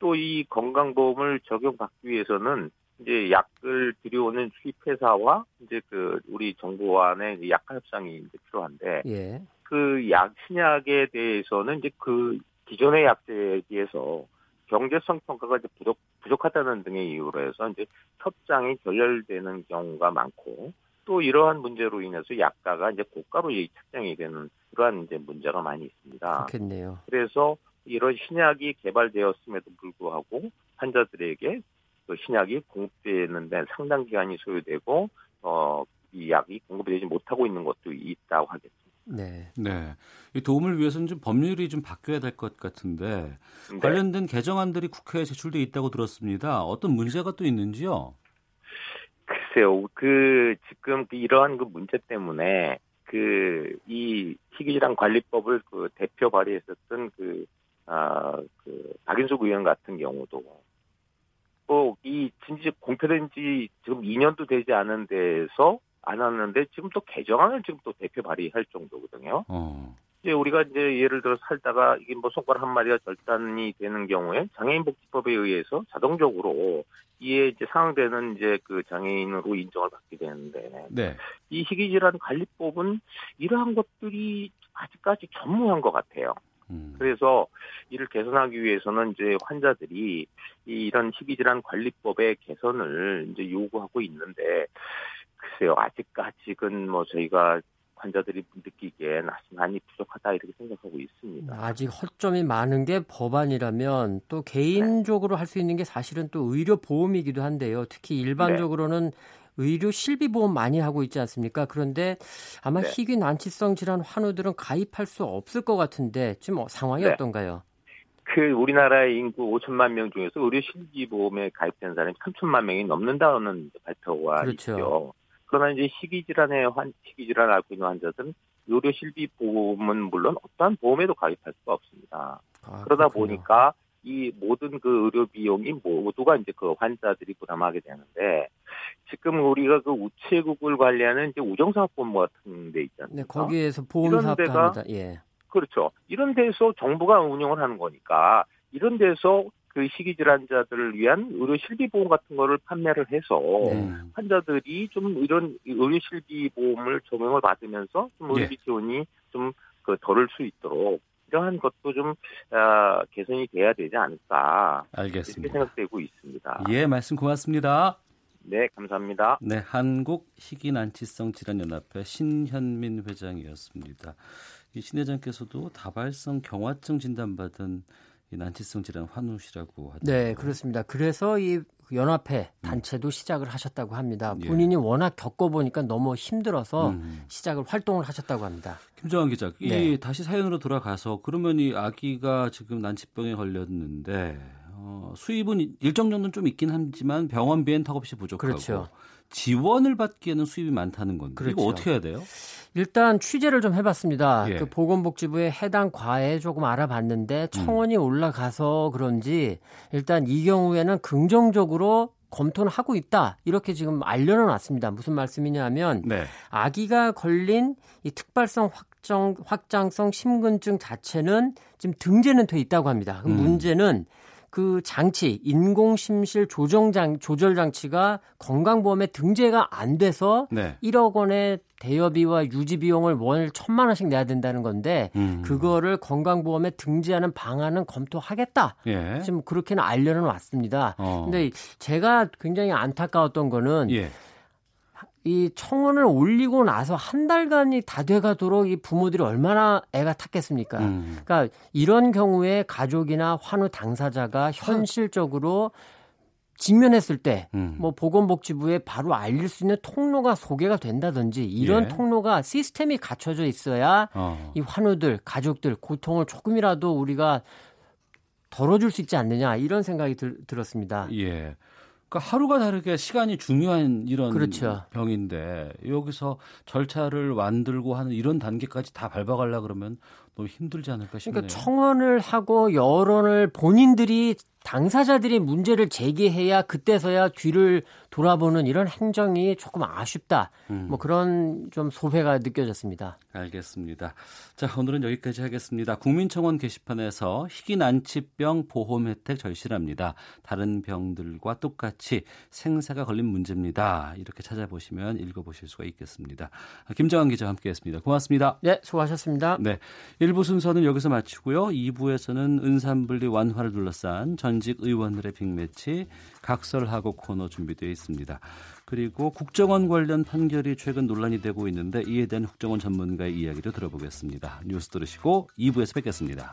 S8: 또 이 건강보험을 적용받기 위해서는 이제 약을 들여오는 수입회사와 이제 그 우리 정부 안에 약관 협상이 이제 필요한데 예. 그약 신약에 대해서는 이제 그 기존의 약제에 비해서 경제성 평가가 이제 부족 부족하다는 등의 이유로 해서 이제 협상이 결렬되는 경우가 많고 또 이러한 문제로 인해서 약가가 이제 고가로 책정이 되는 그러한 이제 문제가 많이 있습니다.
S7: 그렇겠네요.
S8: 그래서 이런 신약이 개발되었음에도 불구하고 환자들에게 그 신약이 공급되는데 상당 기간이 소요되고 어, 이 약이 공급이 되지 못하고 있는 것도 있다고 하겠습니다.
S2: 네. 네. 이 도움을 위해서는 좀 법률이 좀 바뀌어야 될 것 같은데 네. 관련된 개정안들이 국회에 제출돼 있다고 들었습니다. 어떤 문제가 또 있는지요?
S8: 글쎄요. 그 지금 이러한 그 문제 때문에 그 이 희귀질환 관리법을 그 대표 발의했었던 그, 아, 그, 박인숙 의원 같은 경우도 뭐이 진짜 공표된 지 지금 2년도 되지 않은 데에서 안 왔는데 지금 또 개정안을 지금 또 대표 발의할 정도거든요. 어. 이제 우리가 이제 예를 들어 살다가 이게 뭐 손가락 한 마리가 절단이 되는 경우에 장애인 복지법에 의해서 자동적으로 이에 이제 상응되는 이제 그 장애인으로 인정을 받게 되는데 네. 이 희귀질환 관리법은 이러한 것들이 아직까지 전무한 것 같아요. 음. 그래서 이를 개선하기 위해서는 이제 환자들이 이런 희귀질환 관리법의 개선을 이제 요구하고 있는데 글쎄요 아직까지는 뭐 저희가 환자들이 느끼기엔 아직 많이 부족하다 이렇게 생각하고 있습니다.
S7: 아직 허점이 많은 게 법안이라면 또 개인적으로 네. 할수 있는 게 사실은 또 의료 보험이기도 한데요. 특히 일반적으로는 네. 의료 실비 보험 많이 하고 있지 않습니까? 그런데 아마 네. 희귀 난치성 질환 환우들은 가입할 수 없을 것 같은데 지금 상황이 네. 어떤가요?
S8: 그 우리나라의 인구 5천만 명 중에서 의료 실비 보험에 가입된 사람이 3천만 명이 넘는다는 발표가 그렇죠. 있죠. 그러나 이제 희귀질환에 환, 희귀질환을 앓고 있는 환자들은 의료 실비 보험은 물론 어떠한 보험에도 가입할 수가 없습니다. 아, 그러다 그렇군요. 보니까 이 모든 그 의료 비용이 모두가 이제 그 환자들이 부담하게 되는데 지금 우리가 그 우체국을 관리하는 이제 우정사업본부 같은 데 있잖아요. 네,
S7: 거기에서 보험사업도 합니다. 예.
S8: 그렇죠. 이런 데서 정부가 운영을 하는 거니까 이런 데서 그 희귀 질환자들을 위한 의료 실비 보험 같은 거를 판매를 해서 네. 환자들이 좀 이런 의료 실비 보험을 조명을 받으면서 좀 의료비 지원이 좀 그 덜을 수 있도록 이러한 것도 좀 어, 개선이 돼야 되지 않을까 알겠습니다. 이렇게 생각되고 있습니다.
S2: 예, 말씀 고맙습니다.
S8: 네, 감사합니다.
S2: 네, 한국 희귀난치성 질환연합회 신현민 회장이었습니다. 이 신 회장께서도 다발성 경화증 진단받은 이 난치성 질환 환우시라고 하죠.
S7: 네, 그렇습니다. 그래서 이 연합회 단체도 음. 시작을 하셨다고 합니다. 예. 본인이 예. 워낙 겪어보니까 너무 힘들어서 음. 시작을 활동을 하셨다고 합니다.
S2: 김정환 기자, 네. 이 다시 사연으로 돌아가서 그러면 이 아기가 지금 난치병에 걸렸는데 어, 수입은 일정 정도는 좀 있긴 하지만 병원비엔 턱없이 부족하고 그렇죠. 지원을 받기에는 수입이 많다는 건데 그렇죠. 이거 어떻게 해야 돼요?
S7: 일단 취재를 좀 해봤습니다. 예. 그 보건복지부의 해당 과에 조금 알아봤는데 청원이 음. 올라가서 그런지 일단 이 경우에는 긍정적으로 검토는 하고 있다. 이렇게 지금 알려는 놨습니다. 무슨 말씀이냐면 네. 아기가 걸린 이 특발성 확정 확장성 심근증 자체는 지금 등재는 돼 있다고 합니다. 그 음. 문제는 그 장치 인공 심실 조정 장 조절 장치가 건강보험에 등재가 안 돼서 네. 1억 원의 대여비와 유지 비용을 월 천만 원씩 내야 된다는 건데 음. 그거를 건강보험에 등재하는 방안은 검토하겠다. 예. 지금 그렇게는 알려는 왔습니다. 어. 근데 제가 굉장히 안타까웠던 거는 예. 이 청원을 올리고 나서 한 달간이 다 돼가도록 이 부모들이 얼마나 애가 탔겠습니까? 음. 그러니까 이런 경우에 가족이나 환우 당사자가 현실적으로 직면했을 때, 음. 뭐 보건복지부에 바로 알릴 수 있는 통로가 소개가 된다든지 이런 예. 통로가 시스템이 갖춰져 있어야 어. 이 환우들, 가족들 고통을 조금이라도 우리가 덜어줄 수 있지 않느냐 이런 생각이 들, 들었습니다.
S2: 예. 그러니까 하루가 다르게 시간이 중요한 이런 그렇죠. 병인데 여기서 절차를 만들고 하는 이런 단계까지 다 밟아가려 그러면 너무 힘들지 않을까 싶네요.
S7: 그러니까 청원을 하고 여론을 본인들이 당사자들이 문제를 제기해야 그때서야 뒤를 돌아보는 이런 행정이 조금 아쉽다. 음. 뭐 그런 좀 소회가 느껴졌습니다.
S2: 알겠습니다. 자, 오늘은 여기까지 하겠습니다. 국민청원 게시판에서 희귀난치병 보험 혜택 절실합니다. 다른 병들과 똑같이 생사가 걸린 문제입니다. 이렇게 찾아보시면 읽어보실 수가 있겠습니다. 김정환 기자와 함께했습니다. 고맙습니다.
S7: 네, 수고하셨습니다.
S2: 네, 1부 순서는 여기서 마치고요. 2부에서는 은산분리 완화를 둘러싼 전직 의원들의 빅매치 각설하고 코너 준비되어 있습니다. 그리고 국정원 관련 판결이 최근 논란이 되고 있는데 이에 대한 국정원 전문가의 이야기도 들어보겠습니다. 뉴스 들으시고 2부에서 뵙겠습니다.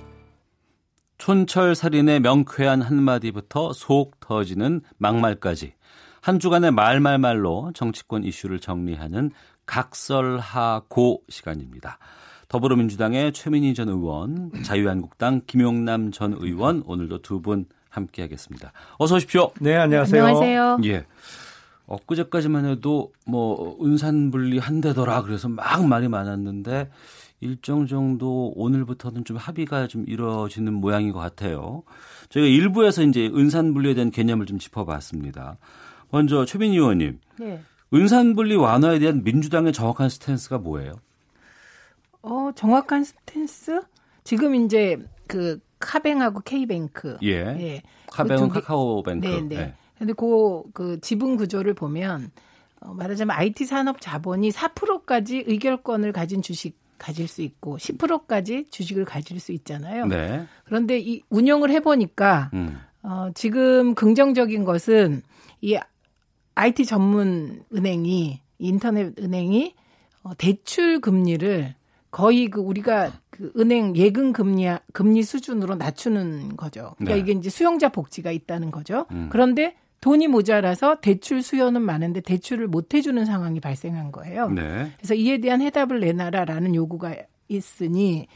S2: 촌철 살인의 명쾌한 한마디부터 속 터지는 막말까지 한 주간의 말말말로 정치권 이슈를 정리하는 각설하고 시간입니다. 더불어민주당의 최민희 전 의원, 자유한국당 김용남 전 의원 오늘도 두 분 함께하겠습니다. 어서 오십시오.
S9: 네, 안녕하세요.
S4: 안녕하세요.
S2: 예. 엊그제까지만 해도 뭐 은산분리 한대더라 그래서 막 말이 많았는데 일정 정도 오늘부터는 좀 합의가 좀 이루어지는 모양인 것 같아요. 저희가 일부에서 이제 은산분리에 대한 개념을 좀 짚어봤습니다. 먼저 최민희 의원님. 네. 은산분리 완화에 대한 민주당의 정확한 stance가 뭐예요?
S10: 어, 정확한 stance? 지금 이제 그 카뱅하고 K뱅크.
S2: 예. 예. 카뱅은 그 카카오뱅크.
S10: 네, 네. 네. 근데 그, 그 지분 구조를 보면 어, 말하자면 IT 산업 자본이 4%까지 의결권을 가진 주식 가질 수 있고 10%까지 주식을 가질 수 있잖아요. 네. 그런데 이 운영을 해보니까 음. 어, 지금 긍정적인 것은 이 IT 전문 은행이 인터넷 은행이 어, 대출 금리를 거의 그 우리가 그 은행 예금 금리 금리 수준으로 낮추는 거죠. 그러니까 네. 이게 이제 수용자 복지가 있다는 거죠. 음. 그런데 돈이 모자라서 대출 수요는 많은데 대출을 못 해주는 상황이 발생한 거예요. 네. 그래서 이에 대한 해답을 내놔라라는 요구가 있으니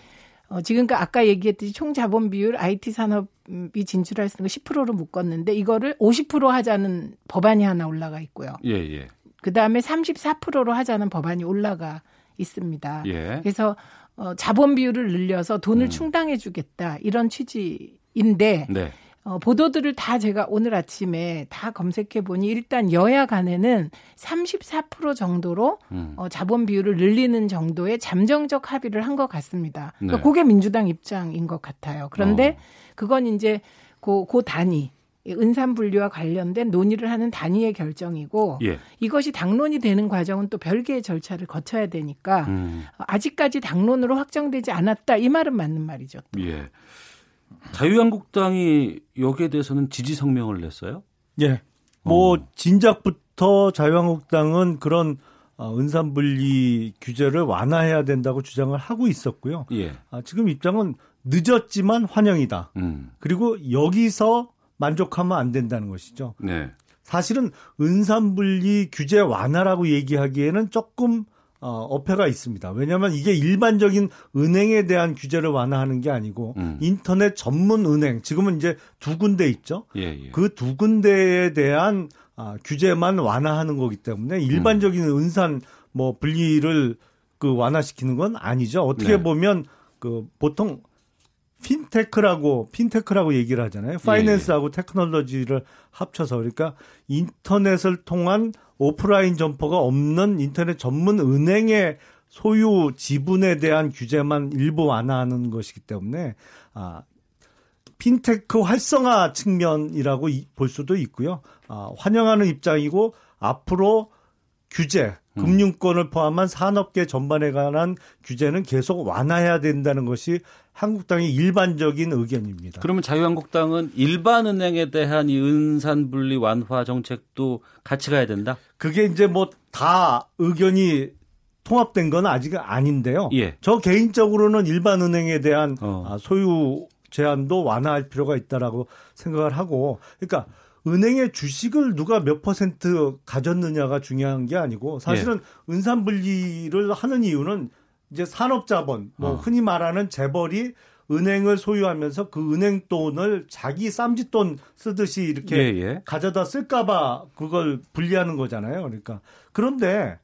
S10: 어, 지금까 아까 얘기했듯이 총 자본 비율 IT 산업이 진출할 수 있는 거 10%로 묶었는데 이거를 50% 하자는 법안이 하나 올라가 있고요. 예, 예. 그 다음에 34%로 하자는 법안이 올라가 있습니다. 예. 그래서 어, 자본 비율을 늘려서 돈을 음. 충당해주겠다 이런 취지인데 네. 어, 보도들을 다 제가 오늘 아침에 다 검색해 보니 일단 여야 간에는 34% 정도로 음. 어, 자본 비율을 늘리는 정도의 잠정적 합의를 한 것 같습니다. 그러니까 네. 그게 민주당 입장인 것 같아요. 그런데 어. 그건 이제 고, 고 단위 은산 분리와 관련된 논의를 하는 단위의 결정이고 예. 이것이 당론이 되는 과정은 또 별개의 절차를 거쳐야 되니까 음. 아직까지 당론으로 확정되지 않았다 이 말은 맞는 말이죠. 또. 예.
S2: 자유한국당이 여기에 대해서는 지지 성명을 냈어요?
S9: 예. 뭐 어. 진작부터 자유한국당은 그런 어, 은산분리 규제를 완화해야 된다고 주장을 하고 있었고요. 예. 아, 지금 입장은 늦었지만 환영이다. 음. 그리고 여기서 만족하면 안 된다는 것이죠. 네. 사실은 은산분리 규제 완화라고 얘기하기에는 조금 어, 어폐가 있습니다. 왜냐하면 이게 일반적인 은행에 대한 규제를 완화하는 게 아니고 음. 인터넷 전문 은행 지금은 이제 두 군데 있죠. 예, 예. 그 두 군데에 대한 아, 규제만 완화하는 거기 때문에 일반적인 음. 은산 뭐 분리를 그 완화시키는 건 아니죠. 어떻게 네. 보면 그 보통 핀테크라고 핀테크라고 얘기를 하잖아요. finance하고 예, 예. technology를 합쳐서 그러니까 인터넷을 통한 오프라인 점포가 없는 인터넷 전문 은행의 소유 지분에 대한 규제만 일부 완화하는 것이기 때문에 아 핀테크 활성화 측면이라고 볼 수도 있고요. 아, 환영하는 입장이고 앞으로 규제, 음. 금융권을 포함한 산업계 전반에 관한 규제는 계속 완화해야 된다는 것이 한국당의 일반적인 의견입니다.
S2: 그러면 자유한국당은 일반 은행에 대한 이 은산 분리 완화 정책도 같이 가야 된다?
S9: 그게 이제 뭐 다 의견이 통합된 건 아직 아닌데요. 예. 저 개인적으로는 일반 은행에 대한 어. 아, 소유 제한도 완화할 필요가 있다라고 생각을 하고 그러니까 은행의 주식을 누가 몇 퍼센트 가졌느냐가 중요한 게 아니고 사실은 예. 은산 분리를 하는 이유는 이제 산업자본, 뭐 어. 흔히 말하는 재벌이 은행을 소유하면서 그 은행 돈을 자기 쌈짓돈 쓰듯이 이렇게 예, 예. 가져다 쓸까봐 그걸 분리하는 거잖아요. 그러니까 그런데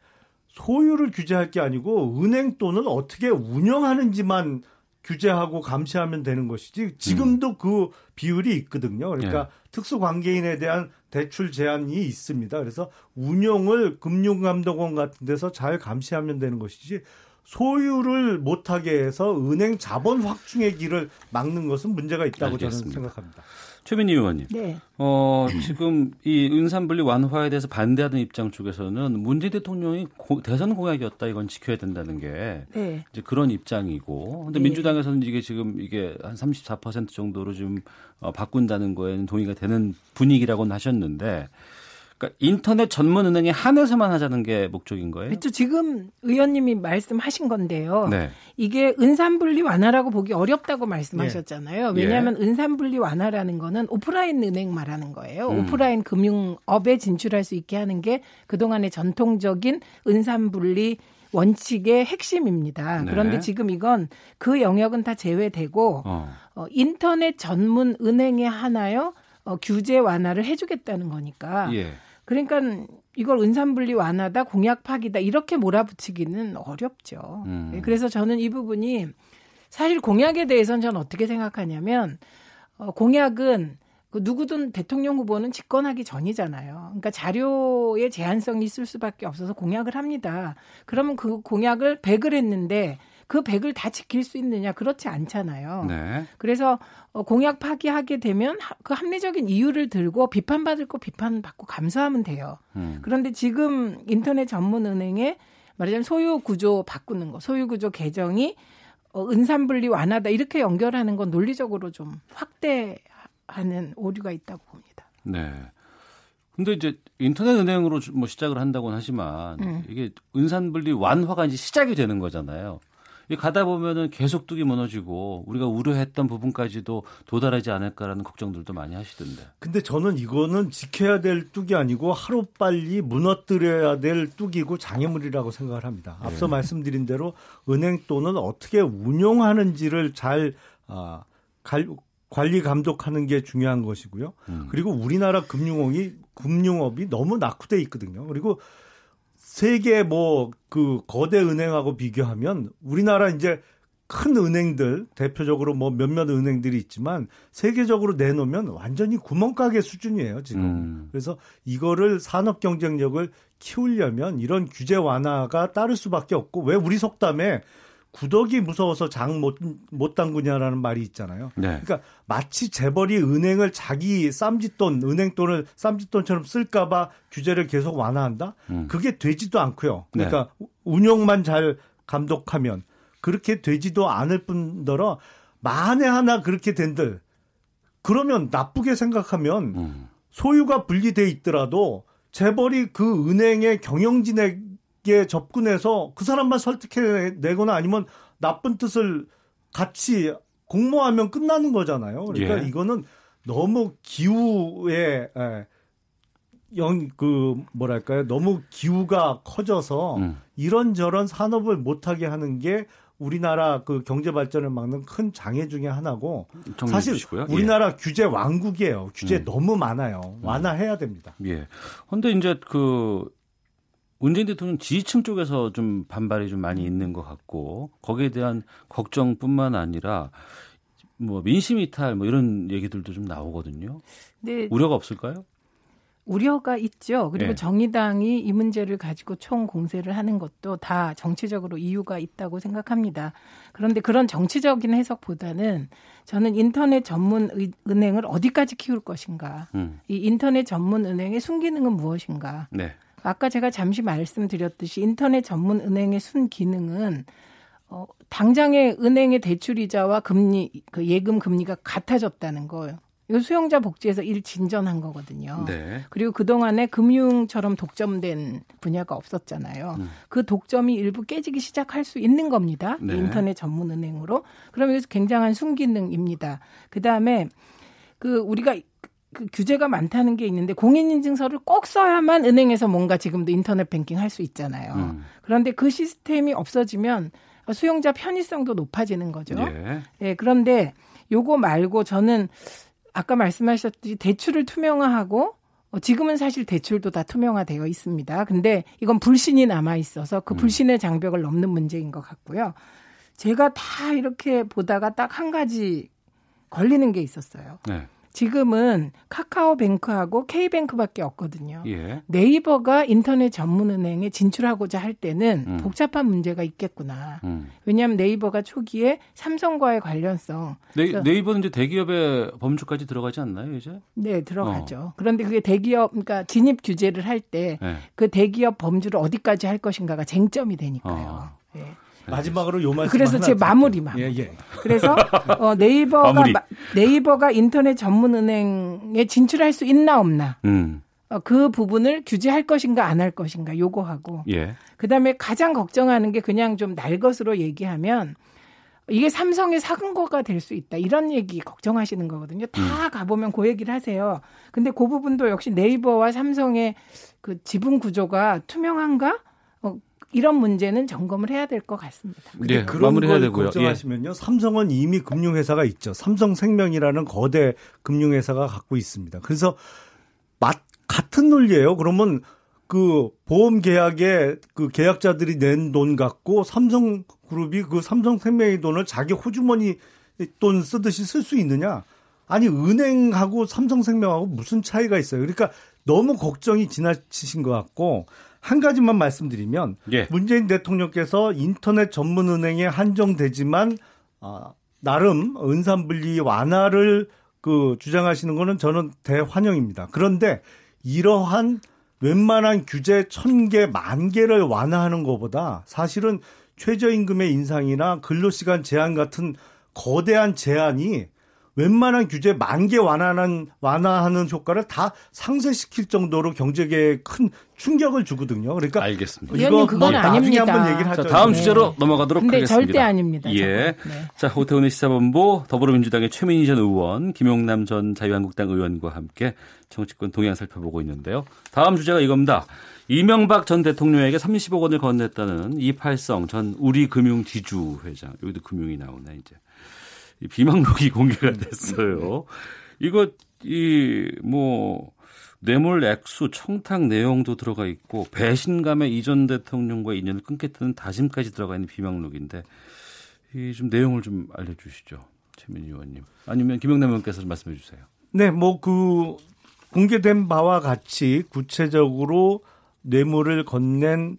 S9: 소유를 규제할 게 아니고 은행 돈을 어떻게 운영하는지만 규제하고 감시하면 되는 것이지 지금도 음. 그 비율이 있거든요. 그러니까 예. 특수 관계인에 대한 대출 제한이 있습니다. 그래서 운용을 금융감독원 같은 데서 잘 감시하면 되는 것이지 소유를 못하게 해서 은행 자본 확충의 길을 막는 것은 문제가 있다고 알겠습니다. 저는 생각합니다.
S2: 최민희 의원님. 네. 어, 지금 이 은산분리 완화에 대해서 반대하는 입장 쪽에서는 문재 대통령이 고, 대선 공약이었다 이건 지켜야 된다는 게 네. 이제 그런 입장이고 근데 네. 민주당에서는 이게 지금 이게 한 34% 정도로 좀 어, 바꾼다는 거에는 동의가 되는 분위기라고는 하셨는데 그러니까 인터넷 전문 은행에 한해서만 하자는 게 목적인 거예요?
S10: 그렇죠. 지금 의원님이 말씀하신 건데요. 네. 이게 은산분리 완화라고 보기 어렵다고 말씀하셨잖아요. 예. 왜냐하면 예. 은산분리 완화라는 거는 오프라인 은행 말하는 거예요. 음. 오프라인 금융업에 진출할 수 있게 하는 게 그동안의 전통적인 은산분리 원칙의 핵심입니다. 네. 그런데 지금 이건 그 영역은 다 제외되고 어. 어, 인터넷 전문 은행에 하나요 어, 규제 완화를 해주겠다는 거니까. 예. 그러니까 이걸 은산분리 완화다, 공약 파기다 이렇게 몰아붙이기는 어렵죠. 음. 예, 그래서 저는 이 부분이 사실 공약에 대해서는 저는 어떻게 생각하냐면 어, 공약은 그 누구든 대통령 후보는 집권하기 전이잖아요. 그러니까 자료의 제한성이 있을 수밖에 없어서 공약을 합니다. 그러면 그 공약을 100을 했는데 그 100을 다 지킬 수 있느냐 그렇지 않잖아요. 네. 그래서 어, 공약 파기하게 되면 그 합리적인 이유를 들고 비판받을 거 비판받고 감수하면 돼요. 음. 그런데 지금 인터넷 전문 은행에 말하자면 소유 구조 바꾸는 거, 소유 구조 개정이 어, 은산분리 완화다 이렇게 연결하는 건 논리적으로 좀 확대하는 오류가 있다고 봅니다.
S2: 네. 근데 이제 인터넷 은행으로 뭐 시작을 한다고는 하지만 음. 이게 은산분리 완화가 이제 시작이 되는 거잖아요. 가다 보면은 계속 뚝이 무너지고 우리가 우려했던 부분까지도 도달하지 않을까라는 걱정들도 많이 하시던데.
S9: 근데 저는 이거는 지켜야 될 뚝이 아니고 하루 빨리 무너뜨려야 될 뚝이고 장애물이라고 생각을 합니다. 앞서 네. 말씀드린 대로 은행 또는 어떻게 운용하는지를 잘 아, 갈, 관리 감독하는 게 중요한 것이고요. 음. 그리고 우리나라 금융업이 금융업이 너무 낙후돼 있거든요. 그리고 세계 뭐 그 거대 은행하고 비교하면 우리나라 이제 큰 은행들 대표적으로 뭐 몇몇 은행들이 있지만 세계적으로 내놓으면 완전히 구멍가게 수준이에요 지금. 음. 그래서 이거를 산업 경쟁력을 키우려면 이런 규제 완화가 따를 수밖에 없고 왜 우리 속담에 구덕이 무서워서 장못못 담그냐라는 말이 있잖아요. 네. 그러니까 마치 재벌이 은행을 자기 쌈짓돈, 은행 돈을 쌈짓돈처럼 쓸까봐 규제를 계속 완화한다. 음. 그게 되지도 않고요. 그러니까 네. 운영만 잘 감독하면 그렇게 되지도 않을 뿐더러 만에 하나 그렇게 된들 그러면 나쁘게 생각하면 음. 소유가 분리돼 있더라도 재벌이 그 은행의 경영진에 게 접근해서 그 사람만 설득해내거나 아니면 나쁜 뜻을 같이 공모하면 끝나는 거잖아요. 그러니까 예. 이거는 너무 기후에 예, 영그 뭐랄까요 너무 기후가 커져서 음. 이런저런 산업을 못하게 하는 게 우리나라 그 경제 발전을 막는 큰 장애 중의 하나고 사실 주시고요. 예. 우리나라 예. 규제 왕국이에요. 규제 음. 너무 많아요. 완화해야 됩니다.
S2: 예. 근데 이제 그 문재인 대통령 지지층 쪽에서 좀 반발이 좀 많이 있는 것 같고 거기에 대한 걱정뿐만 아니라 뭐 민심 이탈 뭐 이런 얘기들도 좀 나오거든요. 네. 우려가 없을까요?
S10: 우려가 있죠. 그리고 네. 정의당이 이 문제를 가지고 총 공세를 하는 것도 다 정치적으로 이유가 있다고 생각합니다. 그런데 그런 정치적인 해석보다는 저는 인터넷 전문 은행을 어디까지 키울 것인가, 음. 이 인터넷 전문 은행의 순기능은 무엇인가, 네. 아까 제가 잠시 말씀드렸듯이 인터넷 전문 은행의 순 기능은 어, 당장의 은행의 대출 이자와 금리, 그 예금 금리가 같아졌다는 거예요. 이거 수용자 복지에서 일 진전한 거거든요. 네. 그리고 그동안에 금융처럼 독점된 분야가 없었잖아요. 음. 그 독점이 일부 깨지기 시작할 수 있는 겁니다. 네. 인터넷 전문 은행으로. 그러면 이것서 굉장한 순기능입니다. 그 다음에 그 우리가 그 규제가 많다는 게 있는데 공인인증서를 꼭 써야만 은행에서 뭔가 지금도 인터넷 뱅킹 할 수 있잖아요. 음. 그런데 그 시스템이 없어지면 수용자 편의성도 높아지는 거죠. 예. 예. 그런데 요거 말고 저는 아까 말씀하셨듯이 대출을 투명화하고 어, 지금은 사실 대출도 다 투명화되어 있습니다. 근데 이건 불신이 남아 있어서 그 음. 불신의 장벽을 넘는 문제인 것 같고요. 제가 다 이렇게 보다가 딱 한 가지 걸리는 게 있었어요. 네. 지금은 카카오뱅크하고 K뱅크밖에 없거든요. 예. 네이버가 인터넷 전문은행에 진출하고자 할 때는 음. 복잡한 문제가 있겠구나. 음. 왜냐하면 네이버가 초기에 삼성과의 관련성.
S2: 네, 네이버는 이제 대기업의 범주까지 들어가지 않나요, 이제?
S10: 네, 들어가죠. 어. 그런데 그게 대기업, 그러니까 진입 규제를 할 때그 네. 대기업 범주를 어디까지 할 것인가가 쟁점이 되니까요. 어. 네.
S9: 마지막으로 요 말씀
S10: 그래서 제 마무리 만. 예, 예. 그래서 어, 네이버가 마무리. 네이버가 인터넷 전문 은행에 진출할 수 있나 없나. 음. 어, 그 부분을 규제할 것인가 안 할 것인가 요거하고. 예. 그다음에 가장 걱정하는 게 그냥 좀 날 것으로 얘기하면 이게 삼성의 사근거가 될 수 있다. 이런 얘기 걱정하시는 거거든요. 다 음. 가보면 그 얘기를 하세요. 근데 그 부분도 역시 네이버와 삼성의 그 지분 구조가 투명한가? 이런 문제는 점검을 해야 될 것 같습니다.
S9: 네, 그런 마무리해야 되고요. 걱정하시면요. 예. 삼성은 이미 금융회사가 있죠. 삼성생명이라는 거대 금융회사가 갖고 있습니다. 그래서 맛 같은 논리예요. 그러면 그 보험 계약에 그 계약자들이 낸 돈 갖고 삼성그룹이 그 삼성생명의 돈을 자기 호주머니 돈 쓰듯이 쓸 수 있느냐? 아니 은행하고 삼성생명하고 무슨 차이가 있어요? 그러니까 너무 걱정이 지나치신 것 같고 한 가지만 말씀드리면 예. 문재인 대통령께서 인터넷 전문 은행에 한정되지만 어, 나름 은산 분리 완화를 그 주장하시는 거는 저는 대환영입니다. 그런데 이러한 웬만한 규제 천 개, 만 개를 완화하는 것보다 사실은 최저임금의 인상이나 근로시간 제한 같은 거대한 제한이 웬만한 규제 만개 완화하는 완화하는 효과를 다 상쇄시킬 정도로 경제계에 큰 충격을 주거든요. 그러니까
S2: 알겠습니다.
S10: 이거 뭐 그건 아닙니다.
S9: 한번 얘기를
S2: 하죠. 자, 다음 네. 주제로 넘어가도록
S10: 근데
S2: 하겠습니다.
S10: 절대 아닙니다.
S2: 예. 네. 자, 호태훈의 시사본부 더불어민주당의 최민희 전 의원, 김용남 전 자유한국당 의원과 함께 정치권 동향 살펴보고 있는데요. 다음 주제가 이겁니다. 이명박 전 대통령에게 30억 원을 건넸다는 이팔성 전 우리금융지주 회장. 여기도 금융이 나오네 이제. 이 비망록이 공개가 됐어요. 이거 이뭐 뇌물 액수, 청탁 내용도 들어가 있고 배신감에 이전 대통령과 인연을 끊겠다는 다짐까지 들어가 있는 비망록인데 이 좀 내용을 좀 알려주시죠, 최민희 의원님. 아니면 김영남 의원께서 좀 말씀해 주세요.
S9: 네, 뭐 그 공개된 바와 같이 구체적으로 뇌물을 건넨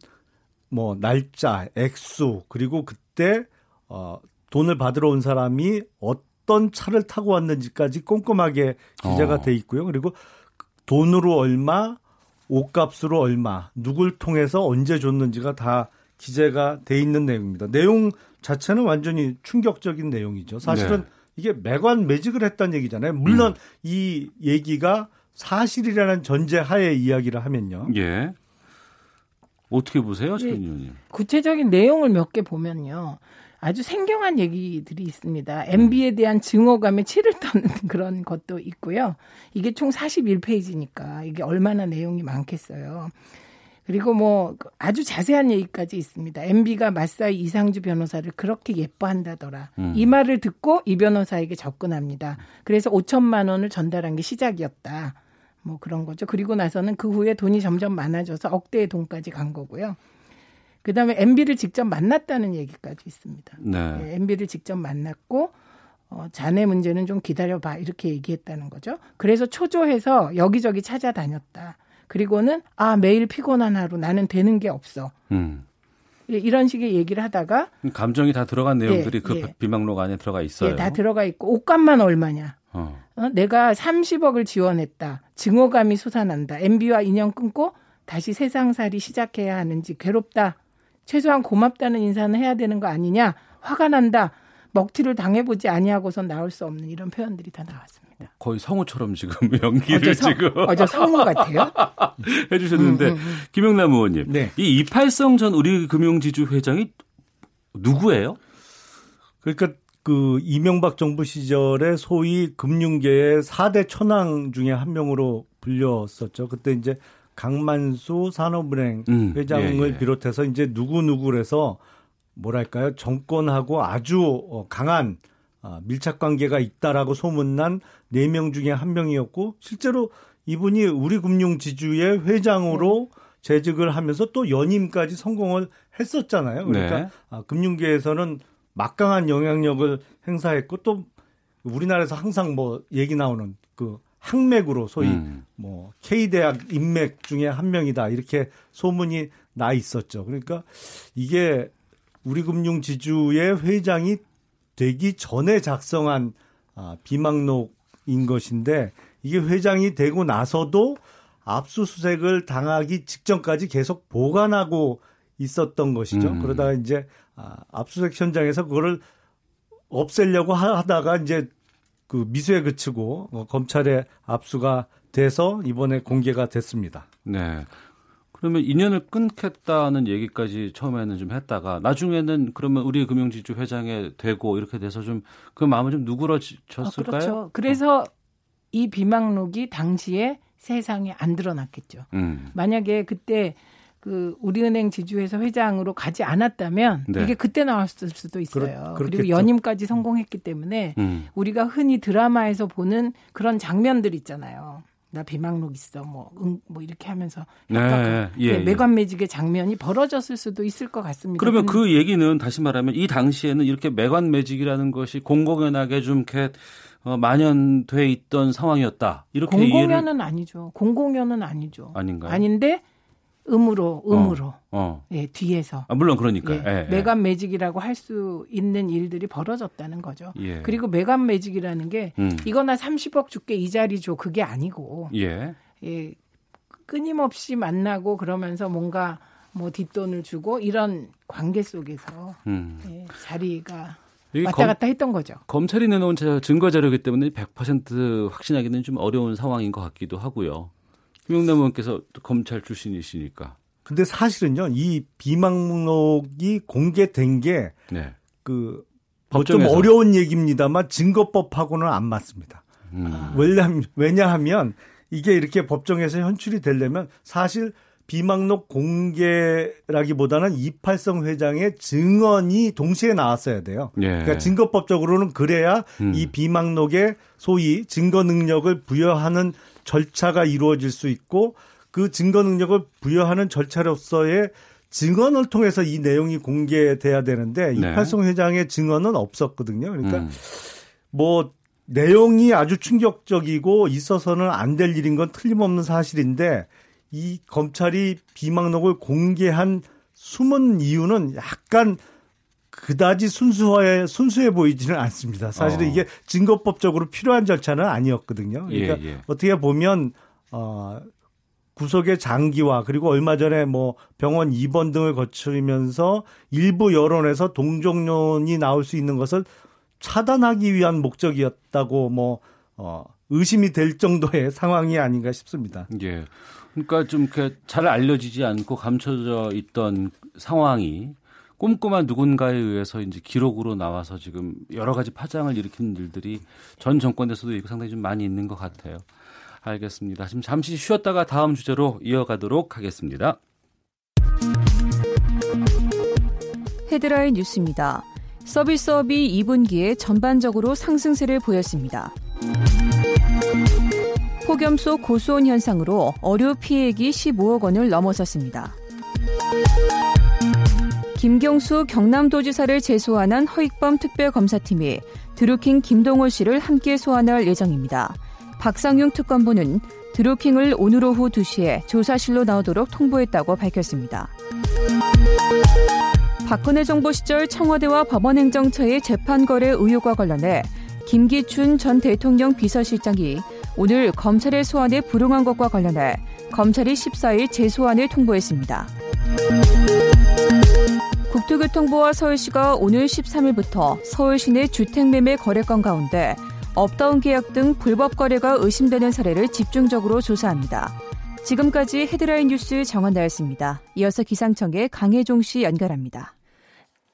S9: 뭐 날짜, 액수 그리고 그때 어 돈을 받으러 온 사람이 어떤 차를 타고 왔는지까지 꼼꼼하게 기재가 어. 돼 있고요. 그리고 돈으로 얼마, 옷값으로 얼마, 누굴 통해서 언제 줬는지가 다 기재가 돼 있는 내용입니다. 내용 자체는 완전히 충격적인 내용이죠. 사실은 네. 이게 매관 매직을 했다는 얘기잖아요. 물론 음. 이 얘기가 사실이라는 전제 하에 이야기를 하면요.
S2: 예. 어떻게 보세요, 최 의원님?
S10: 구체적인 내용을 몇 개 보면요. 아주 생경한 얘기들이 있습니다. MB에 대한 증오감에 치를 떠는 그런 것도 있고요. 이게 총 41페이지니까 이게 얼마나 내용이 많겠어요. 그리고 뭐 아주 자세한 얘기까지 있습니다. MB가 마사이 이상주 변호사를 그렇게 예뻐한다더라. 음. 이 말을 듣고 이 변호사에게 접근합니다. 그래서 5천만 원을 전달한 게 시작이었다. 뭐 그런 거죠. 그리고 나서는 그 후에 돈이 점점 많아져서 억대의 돈까지 간 거고요. 그다음에 MB를 직접 만났다는 얘기까지 있습니다. 네. 네, MB를 직접 만났고 어, 자네 문제는 좀 기다려봐 이렇게 얘기했다는 거죠. 그래서 초조해서 여기저기 찾아다녔다. 그리고는 아 매일 피곤한 하루 나는 되는 게 없어. 음. 예, 이런 식의 얘기를 하다가
S2: 감정이 다 들어간 내용들이 예, 그 예. 비망록 안에 들어가 있어요.
S10: 예, 다 들어가 있고 옷값만 얼마냐. 어. 어, 내가 30억을 지원했다. 증오감이 솟아난다. MB와 인연 끊고 다시 세상살이 시작해야 하는지 괴롭다. 최소한 고맙다는 인사는 해야 되는 거 아니냐. 화가 난다. 먹튀를 당해보지 아니하고선 나올 수 없는 이런 표현들이 다 나왔습니다.
S2: 거의 성우처럼 지금 연기를 성, 지금
S10: 어저 성우 같아요.
S2: 해주셨는데 음, 음, 음. 김영남 의원님, 네. 이 이팔성 전 우리금융지주 회장이 누구예요?
S9: 그러니까 그 이명박 정부 시절에 소위 금융계의 4대 천왕 중에 한 명으로 불렸었죠. 그때 이제 강만수 산업은행 음, 회장을 예, 예. 비롯해서 이제 누구누구래서 뭐랄까요 정권하고 아주 어, 강한 아, 밀착 관계가 있다라고 소문난 4명 중에 한 명이었고 실제로 이분이 우리금융지주의 회장으로 네. 재직을 하면서 또 연임까지 성공을 했었잖아요. 그러니까 네. 아, 금융계에서는 막강한 영향력을 행사했고 또 우리나라에서 항상 뭐 얘기 나오는 그 항맥으로 소위 음. 뭐 K대학 인맥 중에 한 명이다 이렇게 소문이 나 있었죠. 그러니까 이게 우리금융지주의 회장이 되기 전에 작성한 아, 비망록인 것인데 이게 회장이 되고 나서도 압수수색을 당하기 직전까지 계속 보관하고 있었던 것이죠. 음. 그러다가 이제 아, 압수수색 현장에서 그거를 없애려고 하다가 이제 그 미수에 그치고 어, 검찰에 압수가 돼서 이번에 공개가 됐습니다.
S2: 네. 그러면 인연을 끊겠다는 얘기까지 처음에는 좀 했다가 나중에는 그러면 우리 금융지주 회장에 되고 이렇게 돼서 좀 그 마음을 좀 누그러졌을까요? 아,
S10: 그렇죠. 그래서 어. 이 비망록이 당시에 세상에 안 드러났겠죠. 음. 만약에 그때 그 우리은행 지주회사 회장으로 가지 않았다면 네. 이게 그때 나왔을 수도 있어요. 그렇, 그리고 연임까지 성공했기 때문에 음. 우리가 흔히 드라마에서 보는 그런 장면들 있잖아요. 나 비망록 있어 뭐, 응, 뭐 이렇게 하면서 네, 예, 예, 매관매직의 장면이 벌어졌을 수도 있을 것 같습니다.
S2: 그러면 그 얘기는 다시 말하면 이 당시에는 이렇게 매관매직이라는 것이 공공연하게 좀 이렇게 어, 만연돼 있던 상황이었다. 이렇게
S10: 공공연은
S2: 이해를...
S10: 아니죠. 공공연은 아니죠.
S2: 아닌가요?
S10: 아닌데 음으로 음으로 어, 어. 예 뒤에서
S2: 아, 물론 그러니까 예,
S10: 예, 매간 매직이라고 할 수 있는 일들이 벌어졌다는 거죠. 예. 그리고 매간 매직이라는 게 음. 이거나 30억 줄게 이 자리 줘 그게 아니고 예. 예 끊임없이 만나고 그러면서 뭔가 뭐 뒷돈을 주고 이런 관계 속에서 음. 예, 자리가 왔다 갔다 했던 거죠.
S2: 검찰이 내놓은 증거 자료이기 때문에 100% 확신하기는 좀 어려운 상황인 것 같기도 하고요. 김용남 의원께서 검찰 출신이시니까.
S9: 근데 사실은요, 이 비망록이 공개된 게, 네. 그, 뭐좀 어려운 얘기입니다만 증거법하고는 안 맞습니다. 음. 왜냐하면, 왜냐하면 이게 이렇게 법정에서 현출이 되려면 사실 비망록 공개라기보다는 이팔성 회장의 증언이 동시에 나왔어야 돼요. 예. 그러니까 증거법적으로는 그래야 음. 이 비망록에 소위 증거 능력을 부여하는 절차가 이루어질 수 있고 그 증거 능력을 부여하는 절차로서의 증언을 통해서 이 내용이 공개돼야 되는데 네. 이팔성 회장의 증언은 없었거든요. 그러니까 음. 뭐 내용이 아주 충격적이고 있어서는 안 될 일인 건 틀림없는 사실인데 이 검찰이 비망록을 공개한 숨은 이유는 약간 그다지 순수해 순수해 보이지는 않습니다. 사실은 어. 이게 증거법적으로 필요한 절차는 아니었거든요. 그러니까 예, 예. 어떻게 보면 어 구속의 장기화 그리고 얼마 전에 뭐 병원 입원 등을 거치면서 일부 여론에서 동정론이 나올 수 있는 것을 차단하기 위한 목적이었다고 뭐 어, 의심이 될 정도의 상황이 아닌가 싶습니다.
S2: 예. 그러니까 좀 잘 알려지지 않고 감춰져 있던 상황이 꼼꼼한 누군가에 의해서 이제 기록으로 나와서 지금 여러 가지 파장을 일으키는 일들이 전 정권에서도 상당히 좀 많이 있는 것 같아요. 알겠습니다. 지금 잠시 쉬었다가 다음 주제로 이어가도록 하겠습니다.
S11: 헤드라인 뉴스입니다. 서비스업이 2분기에 전반적으로 상승세를 보였습니다. 폭염 속 고수온 현상으로 어류 피해액이 15억 원을 넘어섰습니다. 김경수 경남도지사를 재소환한 허익범 특별검사팀이 드루킹 김동호 씨를 함께 소환할 예정입니다. 박상용 특검부는 드루킹을 오늘 오후 2시에 조사실로 나오도록 통보했다고 밝혔습니다. 박근혜 정부 시절 청와대와 법원행정처의 재판 거래 의혹과 관련해 김기춘 전 대통령 비서실장이 오늘 검찰의 소환에 불응한 것과 관련해 검찰이 14일 재소환을 통보했습니다. 국토교통부와 서울시가 오늘 13일부터 서울 시 내 주택매매 거래건 가운데 업다운 계약 등 불법 거래가 의심되는 사례를 집중적으로 조사합니다. 지금까지 헤드라인 뉴스 정한나였습니다. 이어서 기상청의 강혜종 씨 연결합니다.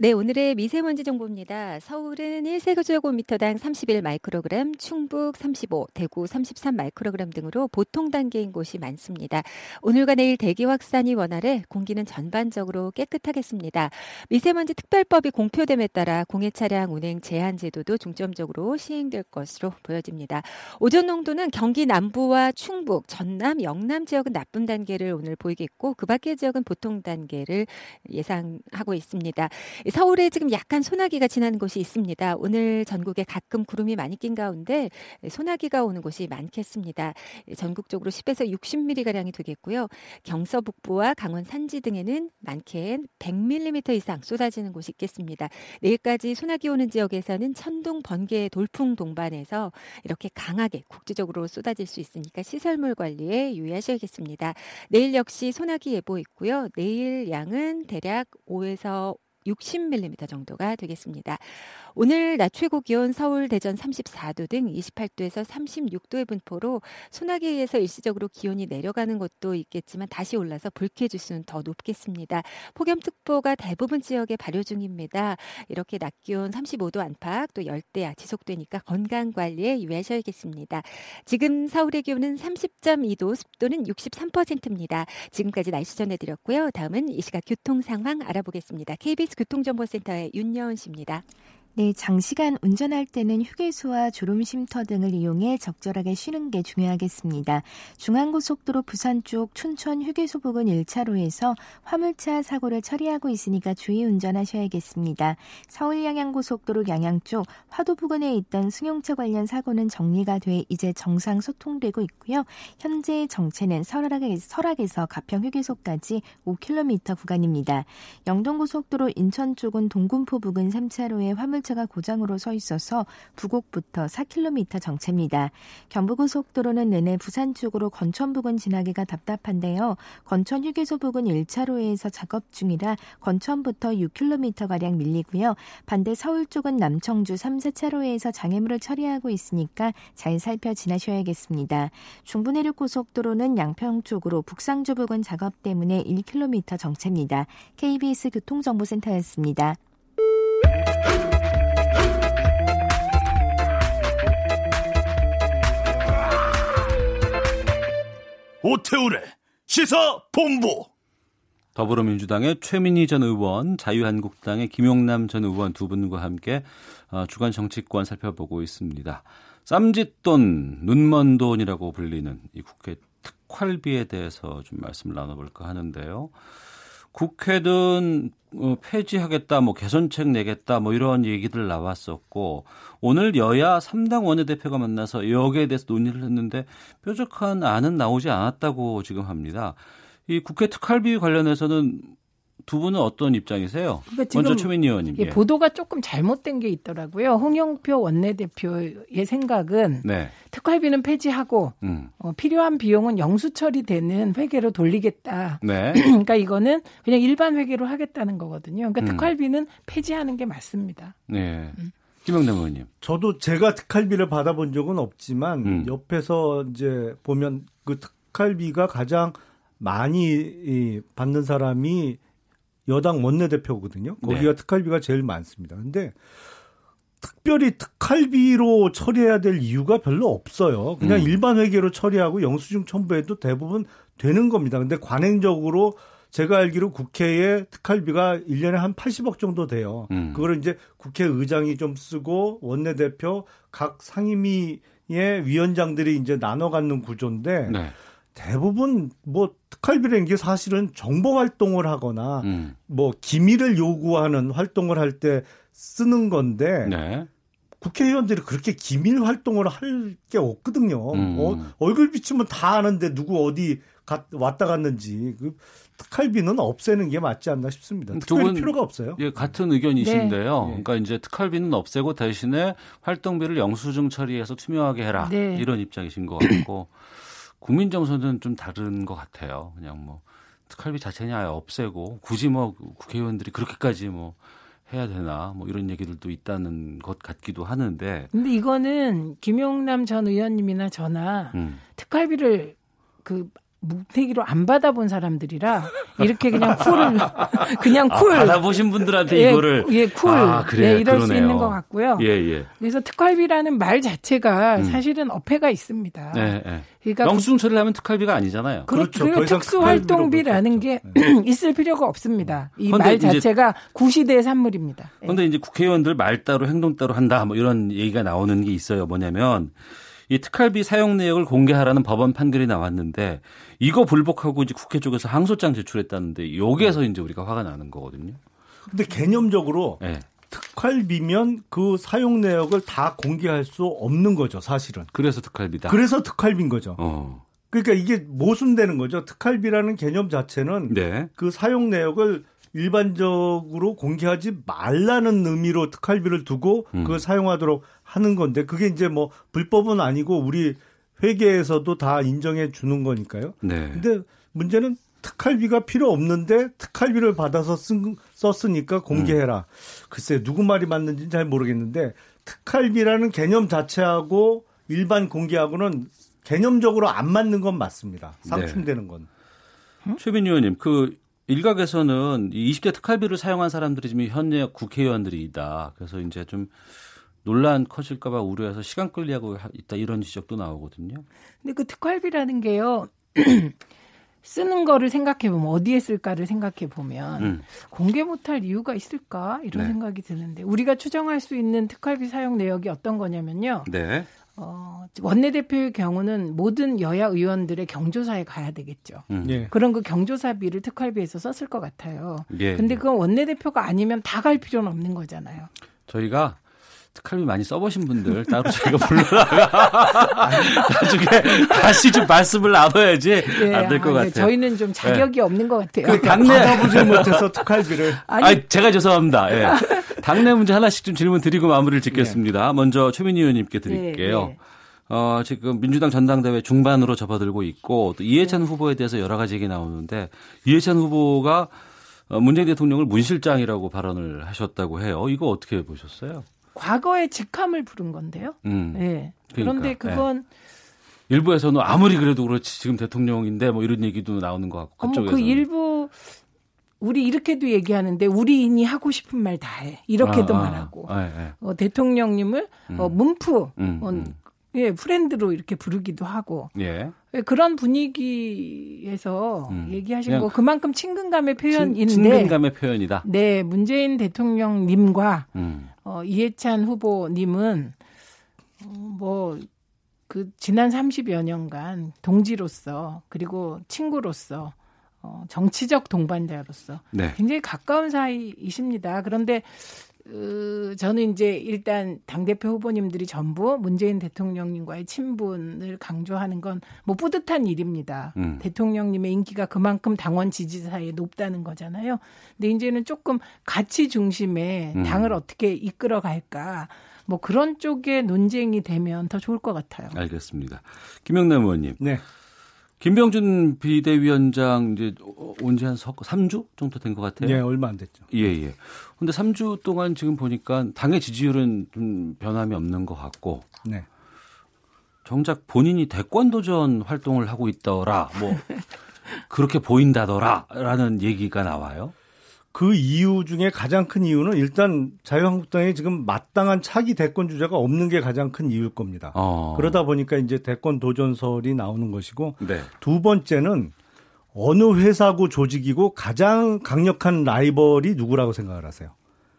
S12: 네, 오늘의 미세먼지 정보입니다. 서울은 1세제곱미터당 31 마이크로그램, 충북 35, 대구 33 마이크로그램 등으로 보통 단계인 곳이 많습니다. 오늘과 내일 대기 확산이 원활해 공기는 전반적으로 깨끗하겠습니다. 미세먼지 특별법이 공표됨에 따라 공해 차량 운행 제한 제도도 중점적으로 시행될 것으로 보여집니다. 오존 농도는 경기 남부와 충북, 전남, 영남 지역은 나쁨 단계를 오늘 보이겠고 그 밖의 지역은 보통 단계를 예상하고 있습니다. 서울에 지금 약간 소나기가 지나는 곳이 있습니다. 오늘 전국에 가끔 구름이 많이 낀 가운데 소나기가 오는 곳이 많겠습니다. 전국적으로 10에서 60mm 가량이 되겠고요. 경서 북부와 강원 산지 등에는 많게 100mm 이상 쏟아지는 곳이 있겠습니다. 내일까지 소나기 오는 지역에서는 천둥, 번개, 돌풍 동반해서 이렇게 강하게 국지적으로 쏟아질 수 있으니까 시설물 관리에 유의하셔야겠습니다. 내일 역시 소나기 예보 있고요. 내일 양은 대략 5에서 60mm 정도가 되겠습니다. 오늘 낮 최고 기온 서울, 대전 34도 등 28도에서 36도의 분포로 소나기에 의해서 일시적으로 기온이 내려가는 것도 있겠지만 다시 올라서 불쾌 지수는 더 높겠습니다. 폭염특보가 대부분 지역에 발효 중입니다. 이렇게 낮 기온 35도 안팎 또 열대야 지속되니까 건강 관리에 유의하셔야겠습니다. 지금 서울의 기온은 30.2도, 습도는 63%입니다. 지금까지 날씨 전해드렸고요. 다음은 이 시각 교통 상황 알아보겠습니다. KBS 교통정보센터의 윤여은 씨입니다.
S4: 네, 장시간 운전할 때는 휴게소와 졸음 쉼터 등을 이용해 적절하게 쉬는 게 중요하겠습니다. 중앙고속도로 부산 쪽 춘천 휴게소 부근 1차로에서 화물차 사고를 처리하고 있으니까 주의 운전하셔야겠습니다. 서울 양양고속도로 양양 쪽 화도 부근에 있던 승용차 관련 사고는 정리가 돼 이제 정상 소통되고 있고요. 현재 정체는 설악에서, 설악에서 가평 휴게소까지 5km 구간입니다. 영동고속도로 인천 쪽은 동군포 부근 3차로에 화물차 화물차가 고장으로 서 있어서 부곡부터 4km 정체입니다. 경부고속도로는 내내 부산 쪽으로 건천 부근 지나기가 답답한데요. 건천 휴게소 부근 1차로에서 작업 중이라 건천부터 6km가량 밀리고요. 반대 서울 쪽은 남청주 3, 4차로에서 장애물을 처리하고 있으니까 잘 살펴 지나셔야겠습니다. 중부내륙고속도로는 양평 쪽으로 북상주 부근 작업 때문에 1km 정체입니다. KBS 교통정보센터였습니다.
S13: 오태우래 시사 본부
S2: 더불어민주당의 최민희 전 의원, 자유한국당의 김용남 전 의원 두 분과 함께 어, 주간 정치권 살펴보고 있습니다. 쌈짓돈, 눈먼 돈이라고 불리는 이 국회 특활비에 대해서 좀 말씀을 나눠볼까 하는데요. 국회든 어, 폐지하겠다, 뭐 개선책 내겠다, 뭐 이런 얘기들 나왔었고 오늘 여야 3당 원내대표가 만나서 여기에 대해서 논의를 했는데 뾰족한 안은 나오지 않았다고 지금 합니다. 이 국회 특활비 관련해서는 두 분은 어떤 입장이세요? 그러니까 먼저 최민희 의원님.
S10: 예, 보도가 조금 잘못된 게 있더라고요. 홍영표 원내대표의 생각은 네. 특활비는 폐지하고 음. 어, 필요한 비용은 영수 처리되는 회계로 돌리겠다. 네. 그러니까 이거는 그냥 일반 회계로 하겠다는 거거든요. 그러니까 음. 특활비는 폐지하는 게 맞습니다. 네.
S2: 음. 김영남 의원님.
S9: 저도 제가 특활비를 받아본 적은 없지만 음. 옆에서 이제 보면 그 특활비가 가장 많이 받는 사람이 여당 원내대표거든요. 거기가 네. 특활비가 제일 많습니다. 근데 특별히 특활비로 처리해야 될 이유가 별로 없어요. 그냥 음. 일반 회계로 처리하고 영수증 첨부해도 대부분 되는 겁니다. 근데 관행적으로 제가 알기로 국회에 특활비가 1년에 한 80억 정도 돼요. 음. 그거를 이제 국회의장이 좀 쓰고 원내대표 각 상임위의 위원장들이 이제 나눠 갖는 구조인데 네. 대부분 뭐 특활비라는 게 사실은 정보 활동을 하거나 음. 뭐 기밀을 요구하는 활동을 할 때 쓰는 건데 네. 국회의원들이 그렇게 기밀 활동을 할 게 없거든요. 음. 어, 얼굴 비추면 다 아는데 누구 어디 가, 왔다 갔는지 그 특활비는 없애는 게 맞지 않나 싶습니다. 특별히 필요가 없어요.
S2: 예, 같은 의견이신데요. 네. 그러니까 이제 특활비는 없애고 대신에 활동비를 영수증 처리해서 투명하게 해라 네. 이런 입장이신 것 같고. 국민 정서는 좀 다른 것 같아요. 그냥 뭐 특활비 자체는 아예 없애고 굳이 뭐 국회의원들이 그렇게까지 뭐 해야 되나 뭐 이런 얘기들도 있다는 것 같기도 하는데.
S10: 근데 이거는 김용남 전 의원님이나 저나 음. 특활비를 그 묵태기로 안 받아본 사람들이라 이렇게 그냥 쿨을 그냥 쿨
S2: 아, 받아보신 분들한테 예, 이거를
S10: 예 쿨. 아, 그래, 예, 이럴 그러네요. 수 있는 것 같고요. 예, 예. 그래서 특활비라는 말 자체가 음. 사실은 어폐가 있습니다. 네,
S2: 네. 그러니까 영수증 처리를 하면 특활비가 아니잖아요.
S10: 그렇죠. 그리고 특수활동비라는 게 음. 있을 필요가 없습니다. 이 말 자체가 구시대의 산물입니다.
S2: 그런데 예. 이제 국회의원들 말 따로 행동 따로 한다 뭐 이런 얘기가 나오는 게 있어요. 뭐냐면 이 특활비 사용 내역을 공개하라는 법원 판결이 나왔는데 이거 불복하고 이제 국회 쪽에서 항소장 제출했다는데 여기에서 이제 우리가 화가 나는 거거든요.
S9: 근데 개념적으로 네. 특활비면 그 사용 내역을 다 공개할 수 없는 거죠, 사실은.
S2: 그래서 특활비다.
S9: 그래서 특활비인 거죠. 어. 그러니까 이게 모순되는 거죠. 특활비라는 개념 자체는 네. 그 사용 내역을 일반적으로 공개하지 말라는 의미로 특활비를 두고 음. 그걸 사용하도록 하는 건데 그게 이제 뭐 불법은 아니고 우리 회계에서도 다 인정해 주는 거니까요. 네. 근데 문제는 특활비가 필요 없는데 특활비를 받아서 쓴, 썼으니까 공개해라. 음. 글쎄 누구 말이 맞는지는 잘 모르겠는데 특활비라는 개념 자체하고 일반 공개하고는 개념적으로 안 맞는 건 맞습니다. 상충되는 건.
S2: 네. 최빈 의원님, 그 일각에서는 20대 특활비를 사용한 사람들이 지금 현재 국회의원들이다. 그래서 이제 좀 논란 커질까봐 우려해서 시간 끌리하고 있다 이런 지적도 나오거든요.
S10: 근데 그 특활비라는 게요. 쓰는 거를 생각해 보면 어디에 쓸까를 생각해 보면 음. 공개 못할 이유가 있을까 이런 네. 생각이 드는데 우리가 추정할 수 있는 특활비 사용 내역이 어떤 거냐면요. 네. 어, 원내대표의 경우는 모든 여야 의원들의 경조사에 가야 되겠죠. 음. 예. 그런 그 경조사비를 특활비에서 썼을 것 같아요. 예. 근데 그건 원내대표가 아니면 다 갈 필요는 없는 거잖아요.
S2: 저희가 특활비 많이 써보신 분들 따로 저희가 불러다가 나중에 다시 좀 말씀을 나눠야지 네, 안될것 아, 네, 같아요.
S10: 저희는 좀 자격이 네. 없는 것 같아요.
S9: 그 당내 받아보지 못해서 특활비를.
S2: 아니, 아니, 제가 죄송합니다. 예. 당내 문제 하나씩 좀 질문 드리고 마무리를 짓겠습니다. 네. 먼저 최민희 의원님께 드릴게요. 네, 네. 어, 지금 민주당 전당대회 중반으로 접어들고 있고 또 이해찬 네. 후보에 대해서 여러 가지 얘기 나오는데 이해찬 후보가 어, 문재인 대통령을 문실장이라고 발언을 하셨다고 해요. 이거 어떻게 보셨어요?
S10: 과거의 직함을 부른 건데요. 음. 네. 그런데 그러니까, 그건 네.
S2: 일부에서는 아무리 그래도 그렇지 지금 대통령인데 뭐 이런 얘기도 나오는 것 같고
S10: 그쪽에서 그 일부 우리 이렇게도 얘기하는데 우리인이 하고 싶은 말 다 해. 이렇게도 아, 아. 말하고 아, 네, 어, 대통령님을 음. 어, 문프 음, 어, 음. 예, 프렌드로 이렇게 부르기도 하고. 예. 예 그런 분위기에서 음. 얘기하신 거 그만큼 친근감의 표현인데. 친,
S2: 친근감의 표현이다.
S10: 네, 문재인 대통령님과 음. 어, 이해찬 후보님은 어, 뭐. 그 지난 30여 년간 동지로서 그리고 친구로서 어, 정치적 동반자로서 네. 굉장히 가까운 사이이십니다. 그런데 그 저는 이제 일단 당대표 후보님들이 전부 문재인 대통령님과의 친분을 강조하는 건 뭐 뿌듯한 일입니다. 음. 대통령님의 인기가 그만큼 당원 지지 사이에 높다는 거잖아요. 근데 이제는 조금 가치 중심의 음. 당을 어떻게 이끌어 갈까. 뭐 그런 쪽에 논쟁이 되면 더 좋을 것 같아요.
S2: 알겠습니다. 김영남 의원님. 네. 김병준 비대위원장 이제 온 지 한 3주 정도 된 것 같아요.
S9: 네, 얼마 안 됐죠.
S2: 예, 예. 근데 3주 동안 지금 보니까 당의 지지율은 좀 변함이 없는 것 같고. 네. 정작 본인이 대권 도전 활동을 하고 있더라. 뭐 그렇게 보인다더라라는 얘기가 나와요.
S9: 그 이유 중에 가장 큰 이유는 일단 자유한국당이 지금 마땅한 차기 대권 주자가 없는 게 가장 큰 이유일 겁니다. 어. 그러다 보니까 이제 대권 도전설이 나오는 것이고 네. 두 번째는 어느 회사고 조직이고 가장 강력한 라이벌이 누구라고 생각을 하세요?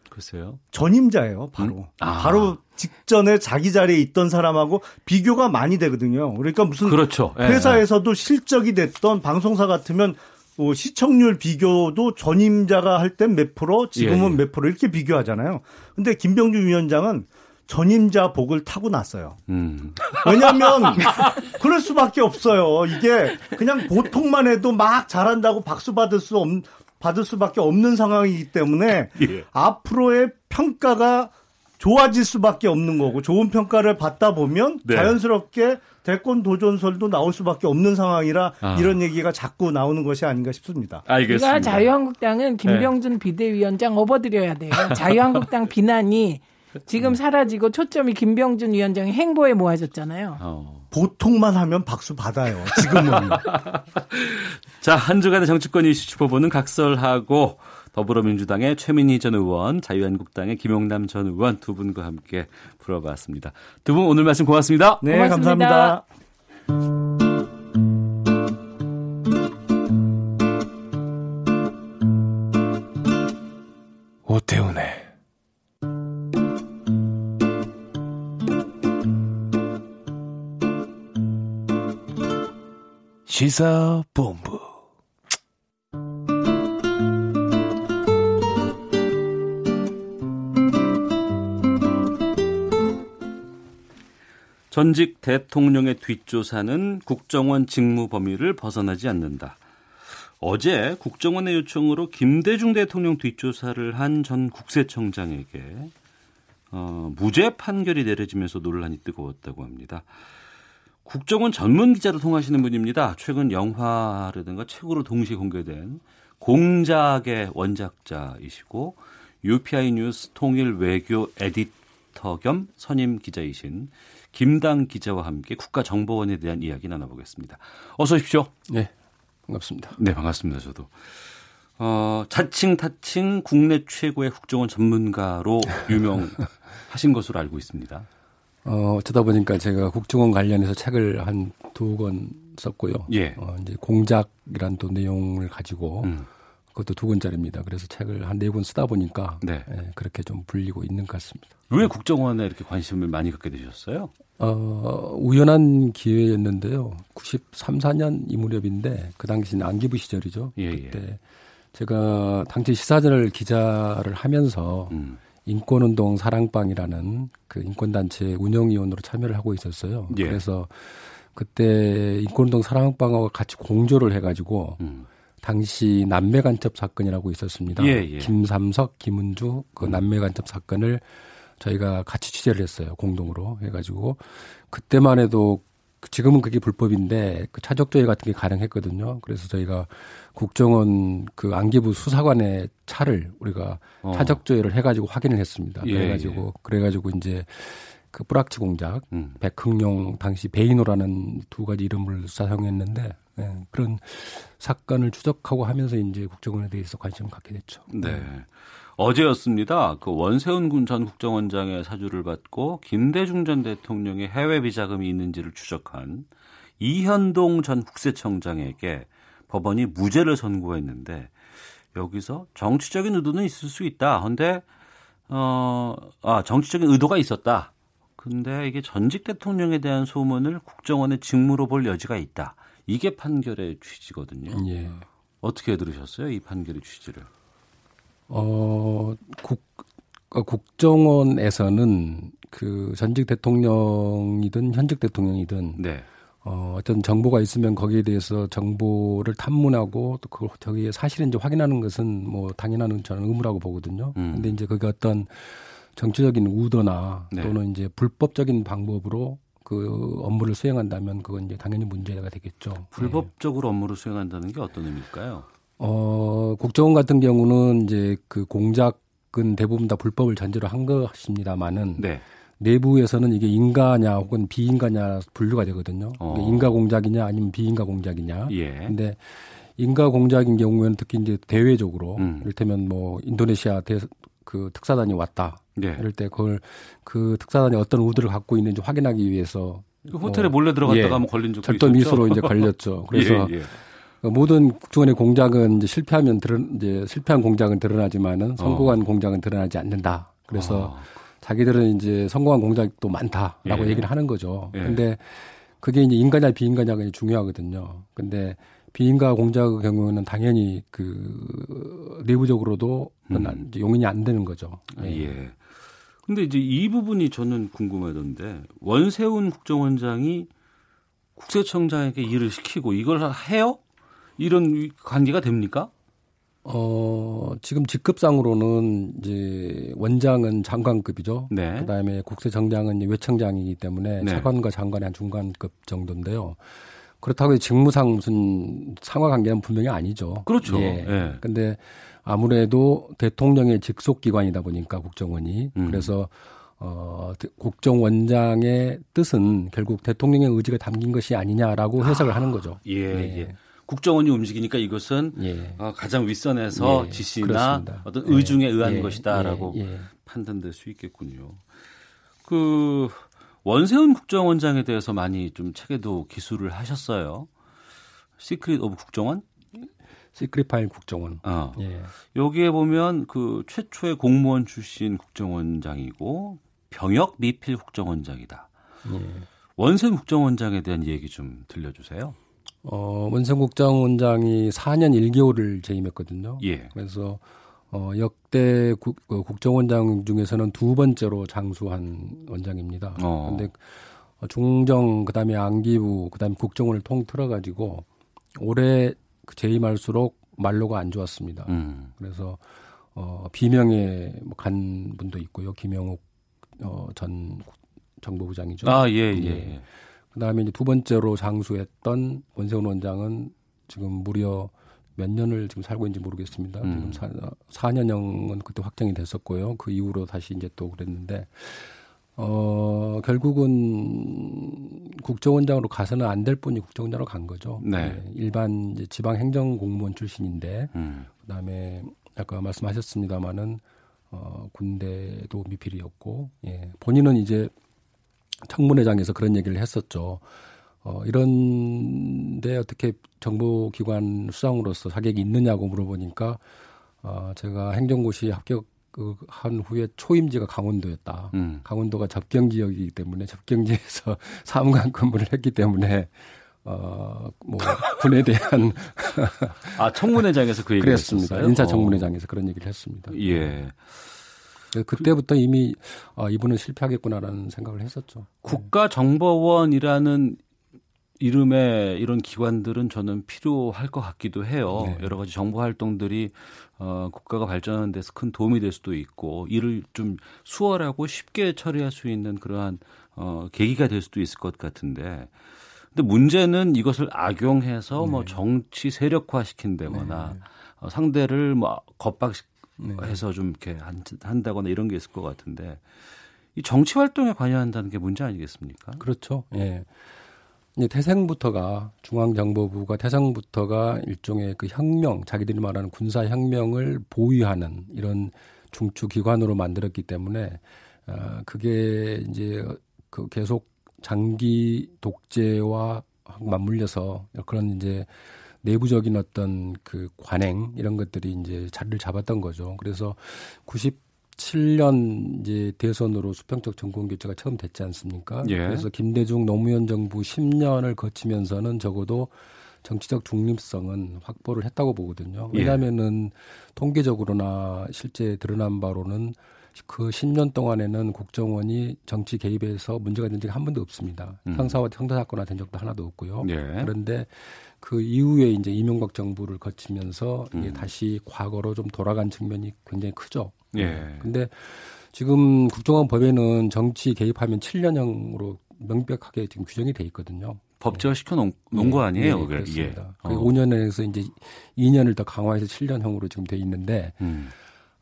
S2: 글쎄요.
S9: 전임자예요, 바로. 음? 아. 바로 직전에 자기 자리에 있던 사람하고 비교가 많이 되거든요. 그러니까 무슨 그렇죠. 예, 회사에서도 실적이 됐던 방송사 같으면 뭐 시청률 비교도 전임자가 할 땐 몇 프로, 지금은 예, 예. 몇 프로 이렇게 비교하잖아요. 근데 김병준 위원장은 전임자 복을 타고 났어요. 음. 왜냐하면 그럴 수밖에 없어요. 이게 그냥 보통만 해도 막 잘한다고 박수 받을 수 없, 받을 수밖에 없는 상황이기 때문에 예. 앞으로의 평가가 좋아질 수밖에 없는 거고 좋은 평가를 받다 보면 네. 자연스럽게 대권 도전설도 나올 수밖에 없는 상황이라 아. 이런 얘기가 자꾸 나오는 것이 아닌가 싶습니다.
S2: 알겠습니다.
S10: 우리가 자유한국당은 김병준 네. 비대위원장 업어드려야 돼요. 자유한국당 비난이 지금 사라지고 초점이 김병준 위원장의 행보에 모아졌잖아요. 어.
S9: 보통만 하면 박수 받아요. 지금은.
S2: 자, 한 주간의 정치권 이슈 짚어보는 각설하고 더불어민주당의 최민희 전 의원, 자유한국당의 김용남 전 의원 두 분과 함께 풀어봤습니다. 두 분 오늘 말씀 고맙습니다.
S9: 네, 고맙습니다.
S10: 감사합니다.
S13: 오태훈의 시사본부
S2: 전직 대통령의 뒷조사는 국정원 직무 범위를 벗어나지 않는다. 어제 국정원의 요청으로 김대중 대통령 뒷조사를 한 전 국세청장에게 어, 무죄 판결이 내려지면서 논란이 뜨거웠다고 합니다. 국정원 전문 기자로 통하시는 분입니다. 최근 영화라든가 책으로 동시에 공개된 공작의 원작자이시고 UPI 뉴스 통일 외교 에디터 겸 선임 기자이신 김당 기자와 함께 국가정보원에 대한 이야기 나눠보겠습니다. 어서 오십시오.
S14: 네, 반갑습니다.
S2: 네, 반갑습니다. 저도. 어, 자칭 타칭 국내 최고의 국정원 전문가로 유명하신 것으로 알고 있습니다.
S14: 어, 어쩌다 보니까 제가 국정원 관련해서 책을 한 두 권 썼고요. 예. 어, 이제 공작이란 또 내용을 가지고 음. 그것도 두 권짜리입니다. 그래서 책을 한 네 권 쓰다 보니까 네. 예, 그렇게 좀 불리고 있는 것 같습니다.
S2: 왜 국정원에 이렇게 관심을 많이 갖게 되셨어요?
S14: 어, 우연한 기회였는데요. 93, 4년 이 무렵인데 그 당시는 안기부 시절이죠. 예, 예. 그때 예. 제가 당시 시사저널 기자를 하면서 음. 인권운동 사랑방이라는 그 인권단체 운영위원으로 참여를 하고 있었어요. 예. 그래서 그때 인권운동 사랑방하고 같이 공조를 해가지고 음. 당시 남매 간첩 사건이라고 있었습니다. 예, 예. 김삼석, 김은주 그 음. 남매 간첩 사건을 저희가 같이 취재를 했어요. 공동으로 해가지고 그때만 해도 지금은 그게 불법인데 그 차적 조회 같은 게 가능했거든요. 그래서 저희가 국정원 그 안기부 수사관의 차를 우리가 어. 차적 조회를 해가지고 확인을 했습니다. 예, 그래가지고 예. 그래가지고 이제 그 뿌락치 공작, 음. 백흥용 당시 베이노라는 두 가지 이름을 사용했는데 네, 그런 사건을 추적하고 하면서 이제 국정원에 대해서 관심을 갖게 됐죠.
S2: 네. 어제였습니다. 그 원세훈 군전 국정원장의 사주를 받고 김대중 전 대통령의 해외 비자금이 있는지를 추적한 이현동 전 국세청장에게 법원이 무죄를 선고했는데 여기서 정치적인 의도는 있을 수 있다. 근데 어, 아, 정치적인 의도가 있었다. 근데 이게 전직 대통령에 대한 소문을 국정원의 직무로 볼 여지가 있다. 이게 판결의 취지거든요. 예. 어떻게 들으셨어요? 이 판결의 취지를?
S14: 어, 국, 어, 국정원에서는 그 전직 대통령이든 현직 대통령이든 네. 어, 어떤 정보가 있으면 거기에 대해서 정보를 탐문하고 또 그걸 저기에 사실인지 확인하는 것은 뭐 당연한 저는 의무라고 보거든요. 음. 근데 이제 그게 어떤 정치적인 우도나 네. 또는 이제 불법적인 방법으로 그 업무를 수행한다면 그건 이제 당연히 문제가 되겠죠.
S2: 불법적으로 네. 업무를 수행한다는 게 어떤 의미일까요?
S14: 어, 국정원 같은 경우는 이제 그 공작은 대부분 다 불법을 전제로 한 것입니다만은 네. 내부에서는 이게 인가냐 혹은 비인가냐 분류가 되거든요. 어. 인가 공작이냐 아니면 비인가 공작이냐. 예. 근데 인가 공작인 경우에는 특히 이제 대외적으로 음. 이를테면 뭐 인도네시아 대, 그 특사단이 왔다. 네. 이럴 때 그걸 그 특사단이 어떤 우드를 갖고 있는지 확인하기 위해서
S2: 그 호텔에 뭐, 몰래 들어갔다가 예, 걸린 적도
S14: 절도 미수로 이제 걸렸죠. 그래서 예, 예. 그 모든 국정원의 공작은 이제 실패하면 드러, 이제 실패한 공작은 드러나지만은 성공한 어. 공작은 드러나지 않는다. 그래서 아. 자기들은 이제 성공한 공작도 많다라고 예. 얘기를 하는 거죠. 예. 근데 그게 이제 인가냐 비인가냐가 중요하거든요. 근데 비인가 공작의 경우에는 당연히 그 내부적으로도 음. 용인이 안 되는 거죠.
S2: 아, 예. 예. 근데 이제 이 부분이 저는 궁금하던데 원세훈 국정원장이 국세청장에게 일을 시키고 이걸 해요? 이런 관계가 됩니까?
S14: 어, 지금 직급상으로는 이제 원장은 장관급이죠. 네. 그다음에 국세청장은 외청장이기 때문에 네. 차관과 장관의 한 중간급 정도인데요. 그렇다고 직무상 무슨 상하 관계는 분명히 아니죠.
S2: 그렇죠.
S14: 예. 예. 근데 아무래도 대통령의 직속 기관이다 보니까 국정원이 음. 그래서 어 국정원장의 뜻은 결국 대통령의 의지가 담긴 것이 아니냐라고 해석을 아, 하는 거죠.
S2: 예, 예. 예. 국정원이 움직이니까 이것은 예. 어, 가장 윗선에서 예, 지시나 그렇습니다. 어떤 의중에 의한 예, 것이다라고 예, 예. 판단될 수 있겠군요. 그 원세훈 국정원장에 대해서 많이 좀 책에도 기술을 하셨어요. Secret of 국정원?
S14: Secret File 국정원. 어.
S2: 예. 여기에 보면 그 최초의 공무원 출신 국정원장이고 병역 미필 국정원장이다. 예. 원세훈 국정원장에 대한 얘기 좀 들려주세요.
S14: 어, 원세훈 국정원장이 4년 1개월을 재임했거든요. 예. 그래서 어, 역대 국, 어, 국정원장 중에서는 두 번째로 장수한 원장입니다. 어. 근데 중정 그다음에 안기부 그다음에 국정원을 통틀어 가지고 올해 그 재임할수록 말로가 안 좋았습니다. 음. 그래서 어, 비명에 뭐간 분도 있고요. 김영욱 어, 전 정보부장이죠.
S2: 아, 예, 예. 예.
S14: 그 다음에 이제 두 번째로 장수했던 원세훈 원장은 지금 무려 몇 년을 지금 살고 있는지 모르겠습니다. 음. 지금 4, 년형은 그때 확정이 됐었고요. 그 이후로 다시 이제 또 그랬는데 어, 결국은 국정원장으로 가서는 안 될 분이 국정원장으로 간 거죠. 네. 네. 일반 이제 지방 행정 공무원 출신인데 음. 그다음에 아까 말씀하셨습니다마는 어, 군대도 미필이었고 예. 본인은 이제 청문회장에서 그런 얘기를 했었죠. 어, 이런데 어떻게 정보기관 수장으로서 자격이 있느냐고 물어보니까 어, 제가 행정고시 합격 한 후에 초임지가 강원도였다. 음. 강원도가 접경 지역이기 때문에 접경지에서 사무관 근무를 했기 때문에 어, 뭐, 군에 대한.
S2: 아, 청문회장에서 그 얘기를 했습니다.
S14: 인사 청문회장에서 어. 그런 얘기를 했습니다.
S2: 예.
S14: 그때부터 이미 아, 이분은 실패하겠구나라는 생각을 했었죠.
S2: 국가정보원이라는 이름의 이런 기관들은 저는 필요할 것 같기도 해요. 네. 여러 가지 정보 활동들이 어, 국가가 발전하는 데서 큰 도움이 될 수도 있고 이를 좀 수월하고 쉽게 처리할 수 있는 그러한 어, 계기가 될 수도 있을 것 같은데 근데 문제는 이것을 악용해서 뭐 네. 뭐 정치 세력화 시킨다거나 네. 어, 상대를 뭐 겁박해서 네. 좀 이렇게 한다거나 이런 게 있을 것 같은데 이 정치 활동에 관여한다는 게 문제 아니겠습니까?
S14: 그렇죠. 예. 이제 태생부터가 중앙정보부가 태생부터가 일종의 그 혁명, 자기들이 말하는 군사 혁명을 보유하는 이런 중추 기관으로 만들었기 때문에 어, 그게 이제 그 계속 장기 독재와 맞물려서 그런 이제 내부적인 어떤 그 관행 이런 것들이 이제 자리를 잡았던 거죠. 그래서 97년 이제 대선으로 수평적 정권 교체가 처음 됐지 않습니까? 예. 그래서 김대중 노무현 정부 10년을 거치면서는 적어도 정치적 중립성은 확보를 했다고 보거든요. 예. 왜냐하면은 예. 통계적으로나 실제 드러난 바로는 그 10년 동안에는 국정원이 정치 개입해서 문제가 된 적이 한 번도 없습니다. 음. 형사와 형사 사건화 된 적도 하나도 없고요. 예. 그런데 그 이후에 이제 이명박 정부를 거치면서 음. 이게 다시 과거로 좀 돌아간 측면이 굉장히 크죠. 예. 근데 지금 국정원 법에는 정치 개입하면 7년형으로 명백하게 지금 규정이 돼 있거든요.
S2: 법제화 시켜 놓은 네. 거 아니에요, 네?
S14: 그렇습니다. 예. 어. 5년에서 이제 2년을 더 강화해서 7년형으로 지금 돼 있는데 음.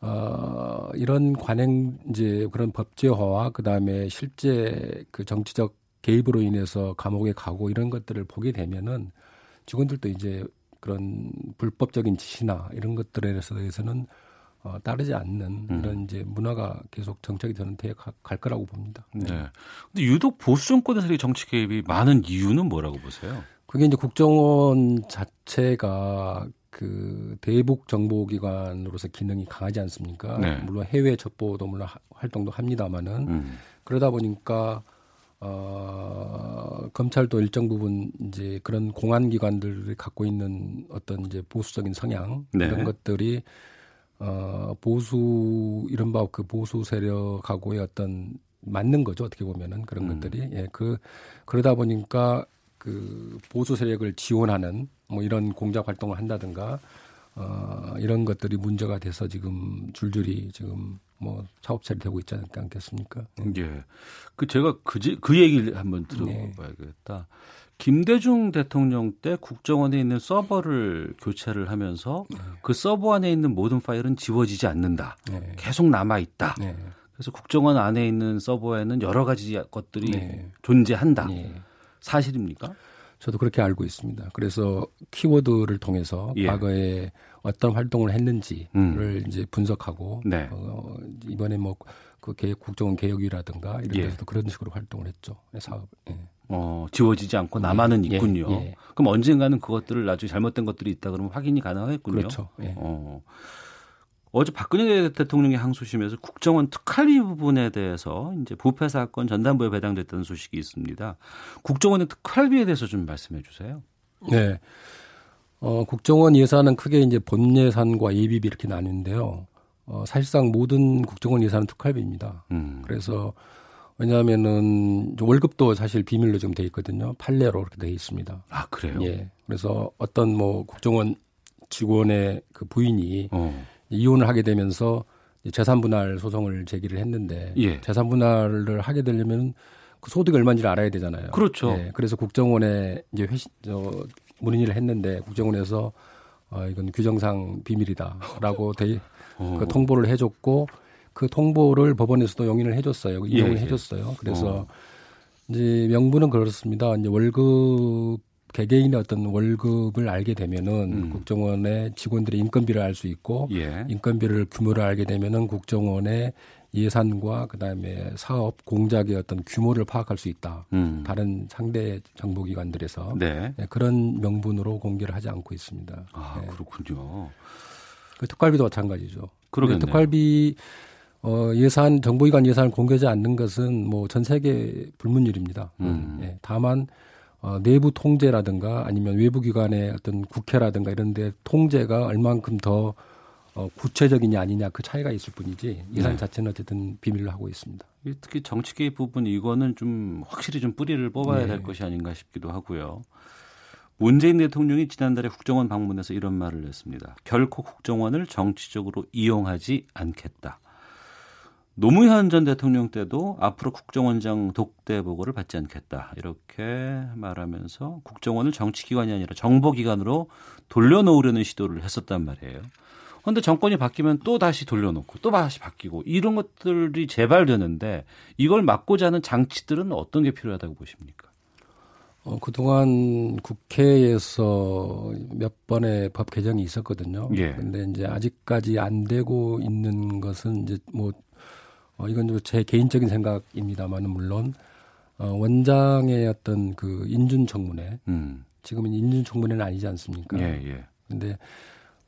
S14: 어, 이런 관행 이제 그런 법제화와 그다음에 실제 그 정치적 개입으로 인해서 감옥에 가고 이런 것들을 보게 되면은 직원들도 이제 그런 불법적인 지시나 이런 것들에 대해서는 어, 따르지 않는 음. 이런 이제 문화가 계속 정착이 되는 데에 가, 갈 거라고 봅니다.
S2: 네. 네. 근데 유독 보수 정권에서 정치 개입이 많은 이유는 뭐라고 보세요?
S14: 그게 이제 국정원 자체가 그 대북 정보기관으로서 기능이 강하지 않습니까? 네. 물론 해외 첩보도 물론 활동도 합니다만은 음. 그러다 보니까 어, 검찰도 일정 부분 이제 그런 공안 기관들이 갖고 있는 어떤 이제 보수적인 성향 네. 이런 것들이 어, 보수 이른바 그 보수 세력하고의 어떤 맞는 거죠 어떻게 보면은 그런 음. 것들이 예 그 그러다 보니까 그 보수 세력을 지원하는 뭐 이런 공작 활동을 한다든가 어, 이런 것들이 문제가 돼서 지금 줄줄이 지금 뭐 사업체를 되고 있지 않겠습니까?
S2: 예. 그 제가 그, 그 얘기를 한번 들어봐야겠다. 네. 김대중 대통령 때 국정원에 있는 서버를 교체를 하면서 네. 그 서버 안에 있는 모든 파일은 지워지지 않는다. 네. 계속 남아 있다. 네. 그래서 국정원 안에 있는 서버에는 여러 가지 것들이 네. 존재한다. 네. 사실입니까?
S14: 저도 그렇게 알고 있습니다. 그래서 키워드를 통해서 예. 과거에 어떤 활동을 했는지를 음. 이제 분석하고 네. 어, 이번에 뭐그 개혁 국정원 개혁이라든가 이런 예. 데서도 그런 식으로 활동을 했죠. 사업. 예.
S2: 어, 지워지지 않고 남아는 예. 있군요. 예. 그럼 언젠가는 그것들을 나중에 잘못된 것들이 있다 그러면 확인이 가능하겠군요.
S14: 그렇죠. 예.
S2: 어. 어제 박근혜 대통령이 항소심에서 국정원 특활비 부분에 대해서 이제 부패 사건 전담부에 배당됐다는 소식이 있습니다. 국정원의 특활비에 대해서 좀 말씀해 주세요.
S14: 네. 어, 국정원 예산은 크게 이제 본 예산과 예비비 이렇게 나뉘는데요. 어, 사실상 모든 국정원 예산은 특활비입니다. 음. 그래서 왜냐하면은 월급도 사실 비밀로 좀 돼 있거든요. 판례로 그렇게 돼 있습니다.
S2: 아 그래요?
S14: 예. 그래서 어떤 뭐 국정원 직원의 그 부인이 어. 이혼을 하게 되면서 재산 분할 소송을 제기를 했는데 예. 재산 분할을 하게 되려면 그 소득이 얼마인지를 알아야 되잖아요.
S2: 그렇죠. 예.
S14: 그래서 국정원에 이제 회신 저 문의를 했는데 국정원에서 어 이건 규정상 비밀이다라고 대, 어. 그 통보를 해줬고 그 통보를 법원에서도 용인을 해줬어요. 이용을 예, 예. 해줬어요. 그래서 어. 이제 명분은 그렇습니다. 이제 월급 개개인의 어떤 월급을 알게 되면은 음. 국정원의 직원들의 인건비를 알 수 있고 예. 인건비를 규모를 알게 되면은 국정원의 예산과 그다음에 사업 공작의 어떤 규모를 파악할 수 있다. 음. 다른 상대 정보기관들에서 네. 네, 그런 명분으로 공개를 하지 않고 있습니다.
S2: 아 네. 그렇군요.
S14: 그 특활비도 마찬가지죠. 그러겠네요. 특활비 어, 예산 정보기관 예산을 공개하지 않는 것은 뭐 전 세계 불문율입니다. 음. 네, 다만 어, 내부 통제라든가 아니면 외부 기관의 어떤 국회라든가 이런 데 통제가 얼만큼 더 어, 구체적이냐 아니냐 그 차이가 있을 뿐이지 예산 네. 자체는 어쨌든 비밀로 하고 있습니다.
S2: 특히 정치 개입 부분 이거는 좀 확실히 좀 뿌리를 뽑아야 네. 될 것이 아닌가 싶기도 하고요. 문재인 대통령이 지난달에 국정원 방문해서 이런 말을 했습니다. 결코 국정원을 정치적으로 이용하지 않겠다. 노무현 전 대통령 때도 앞으로 국정원장 독대 보고를 받지 않겠다. 이렇게 말하면서 국정원을 정치기관이 아니라 정보기관으로 돌려놓으려는 시도를 했었단 말이에요. 그런데 정권이 바뀌면 또 다시 돌려놓고 또 다시 바뀌고 이런 것들이 재발되는데 이걸 막고자 하는 장치들은 어떤 게 필요하다고 보십니까?
S14: 어, 그동안 국회에서 몇 번의 법 개정이 있었거든요. 예. 근데 이제 아직까지 안 되고 있는 것은 이제 뭐 어, 이건 제 개인적인 생각입니다만은 물론 어, 원장의 어떤 그 인준 청문회 음. 지금은 인준 청문회는 아니지 않습니까? 예, 예. 근데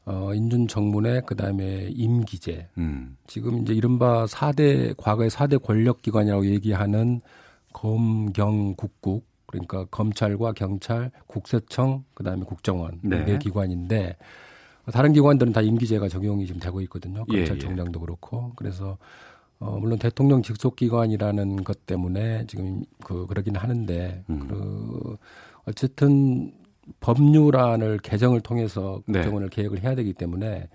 S14: 어, 인준 청문회 그다음에 임기제 음. 지금 이제 이른바 4대 과거의 4대 권력 기관이라고 얘기하는 검경 국국 그러니까 검찰과 경찰, 국세청 그다음에 국정원 네. 네 기관인데 다른 기관들은 다 임기제가 적용이 지금 되고 있거든요. 예, 검찰총장도 예, 예. 그렇고 그래서 어, 물론 대통령 직속 기관이라는 것 때문에 지금 그, 그러긴 하는데, 음. 그, 어쨌든 법률안을 개정을 통해서 네. 국정원을 네. 계획을 해야 되기 때문에,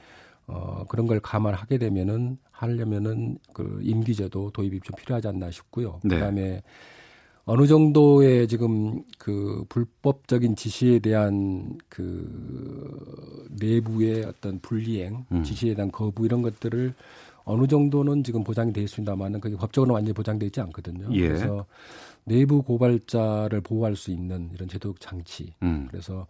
S14: 어, 그런 걸 감안하게 되면은, 하려면은 그 임기제도 도입이 좀 필요하지 않나 싶고요. 네. 그 다음에 어느 정도의 지금 그 불법적인 지시에 대한 그 내부의 어떤 불이행, 음. 지시에 대한 거부 이런 것들을 어느 정도는 지금 보장이 되어 있습니다만은 그게 법적으로 완전히 보장되어 있지 않거든요. 예. 그래서 내부 고발자를 보호할 수 있는 이런 제도적 장치. 음. 그래서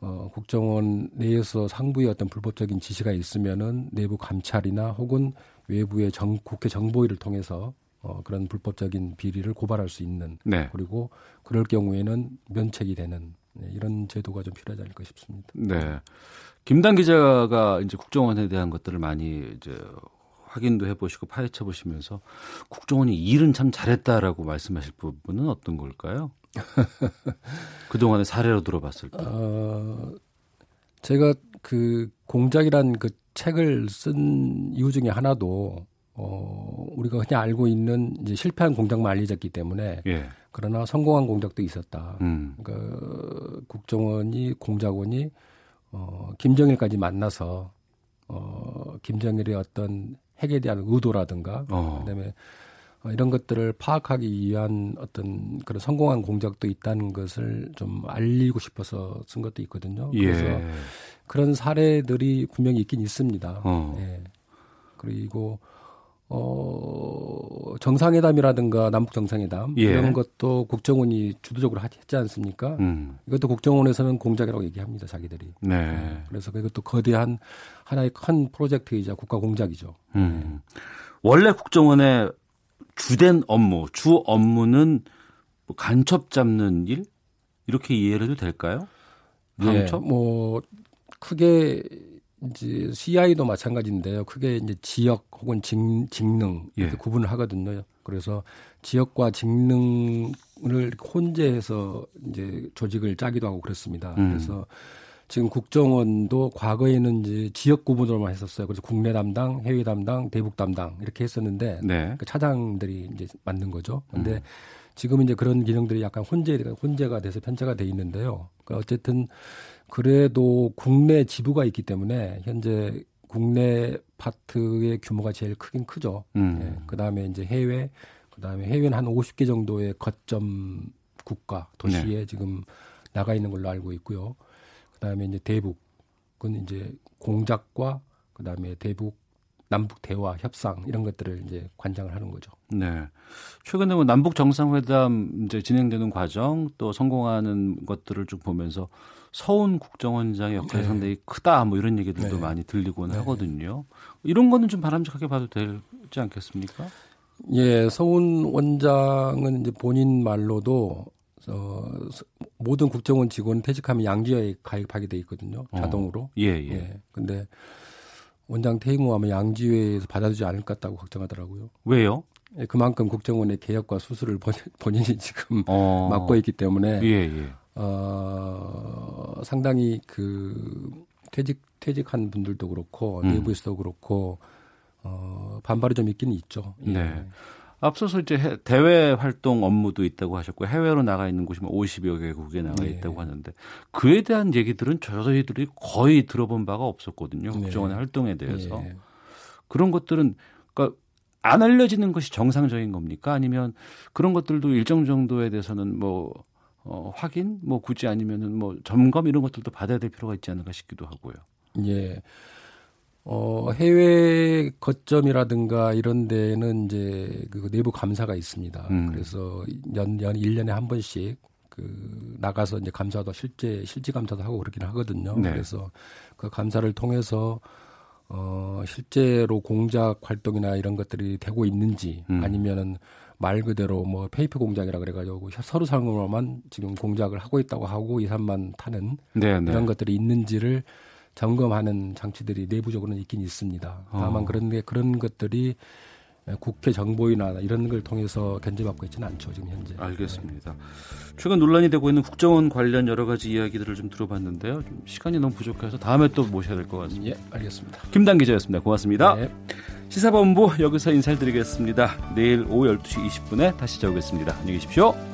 S14: 어, 국정원 내에서 상부의 어떤 불법적인 지시가 있으면은 내부 감찰이나 혹은 외부의 정, 국회 정보위를 통해서 어, 그런 불법적인 비리를 고발할 수 있는 네. 그리고 그럴 경우에는 면책이 되는 네, 이런 제도가 좀 필요하지 않을까 싶습니다.
S2: 네. 김단 기자가 이제 국정원에 대한 것들을 많이 이제 확인도 해보시고 파헤쳐 보시면서 국정원이 일은 참 잘했다라고 말씀하실 부분은 어떤 걸까요? 그동안의 사례로 들어봤을 때. 어,
S14: 제가 그 공작이란 그 책을 쓴 이유 중에 하나도 어, 우리가 그냥 알고 있는 이제 실패한 공작만 알려졌기 때문에 예. 그러나 성공한 공작도 있었다. 음. 그러니까 국정원이 공작원이 어, 김정일까지 만나서 어, 김정일의 어떤 핵에 대한 의도라든가 어. 그다음에 어, 이런 것들을 파악하기 위한 어떤 그런 성공한 공작도 있다는 것을 좀 알리고 싶어서 쓴 것도 있거든요. 예. 그래서 그런 사례들이 분명히 있긴 있습니다. 어. 예. 그리고 어, 정상회담이라든가 남북 정상회담 예. 이런 것도 국정원이 주도적으로 했지 않습니까? 음. 이것도 국정원에서는 공작이라고 얘기합니다, 자기들이. 네. 네. 그래서 그것도 거대한 하나의 큰 프로젝트이자 국가 공작이죠. 음.
S2: 원래 국정원의 주된 업무, 주 업무는 뭐 간첩 잡는 일 이렇게 이해를 해도 될까요?
S14: 간첩? 네, 뭐 크게 이제 CI도 마찬가지인데요. 크게 이제 지역 혹은 직, 직능 이렇게 예. 구분을 하거든요. 그래서 지역과 직능을 혼재해서 이제 조직을 짜기도 하고 그렇습니다. 음. 그래서 지금 국정원도 과거에는 이제 지역 구분으로만 했었어요. 그래서 국내 담당, 해외 담당, 대북 담당 이렇게 했었는데 네. 그 차장들이 이제 만든 거죠. 근데 음. 지금 이제 그런 기능들이 약간 혼재 혼재가 돼서 편차가 돼 있는데요. 그러니까 어쨌든 그래도 국내 지부가 있기 때문에 현재 국내 파트의 규모가 제일 크긴 크죠. 음. 예, 그 다음에 이제 해외, 그 다음에 해외는 한 50개 정도의 거점 국가 도시에 네. 지금 나가 있는 걸로 알고 있고요. 그 다음에 이제 대북은 이제 공작과 그 다음에 대북 남북 대화 협상 이런 것들을 이제 관장을 하는 거죠.
S2: 네. 최근에 뭐 남북 정상회담 이제 진행되는 과정 또 성공하는 것들을 쭉 보면서 서훈 국정원장의 역할이 네. 상당히 크다 뭐 이런 얘기들도 네. 많이 들리곤 네. 하거든요. 이런 거는 좀 바람직하게 봐도 되지 않겠습니까?
S14: 예, 서훈 원장은 이제 본인 말로도 어, 모든 국정원 직원 퇴직하면 양지에 가입하게 돼 있거든요. 어. 자동으로. 어. 예, 예. 예. 근데 원장 퇴임 후 아마 양지회에서 받아주지 않을 것 같다고 걱정하더라고요.
S2: 왜요?
S14: 예, 그만큼 국정원의 개혁과 수술을 본 인이 지금 어. 맡고 있기 때문에 예, 예. 어, 상당히 그 퇴직 퇴직한 분들도 그렇고 음. 내부에서도 그렇고 어, 반발이 좀 있기는 있죠.
S2: 예. 네. 앞서서 이제 대외 활동 업무도 있다고 하셨고 해외로 나가 있는 곳이 50여 뭐 개국에 나가 네. 있다고 하는데 그에 대한 얘기들은 저희들이 거의 들어본 바가 없었거든요. 네. 국정원의 활동에 대해서 네. 그런 것들은 그러니까 안 알려지는 것이 정상적인 겁니까? 아니면 그런 것들도 일정 정도에 대해서는 뭐 어, 확인, 뭐 굳이 아니면은 뭐 점검 이런 것들도 받아야 될 필요가 있지 않을까 싶기도 하고요.
S14: 예. 어, 해외 거점이라든가 이런 데는 이제 그 내부 감사가 있습니다. 음. 그래서 연, 연 1년에 한 번씩 그 나가서 이제 감사도 실제 실지 감사도 하고 그러긴 하거든요. 네. 그래서 그 감사를 통해서 어 실제로 공작 활동이나 이런 것들이 되고 있는지 음. 아니면은 말 그대로 뭐 paper 공작이라 그래가지고 서류상으로만 지금 공작을 하고 있다고 하고 예산만 타는 네, 네. 이런 것들이 있는지를 점검하는 장치들이 내부적으로는 있긴 있습니다. 다만 어. 그런 게 그런 것들이 국회 정보위나 이런 걸 통해서 견제받고 있지는 않죠 지금 현재.
S2: 알겠습니다. 최근 논란이 되고 있는 국정원 관련 여러 가지 이야기들을 좀 들어봤는데요. 좀 시간이 너무 부족해서 다음에 또 모셔야 될 것 같습니다.
S14: 예, 알겠습니다.
S2: 김단 기자였습니다. 고맙습니다. 네. 시사본부 여기서 인사드리겠습니다. 내일 오후 12시 20분에 다시 찾아오겠습니다. 안녕히 계십시오.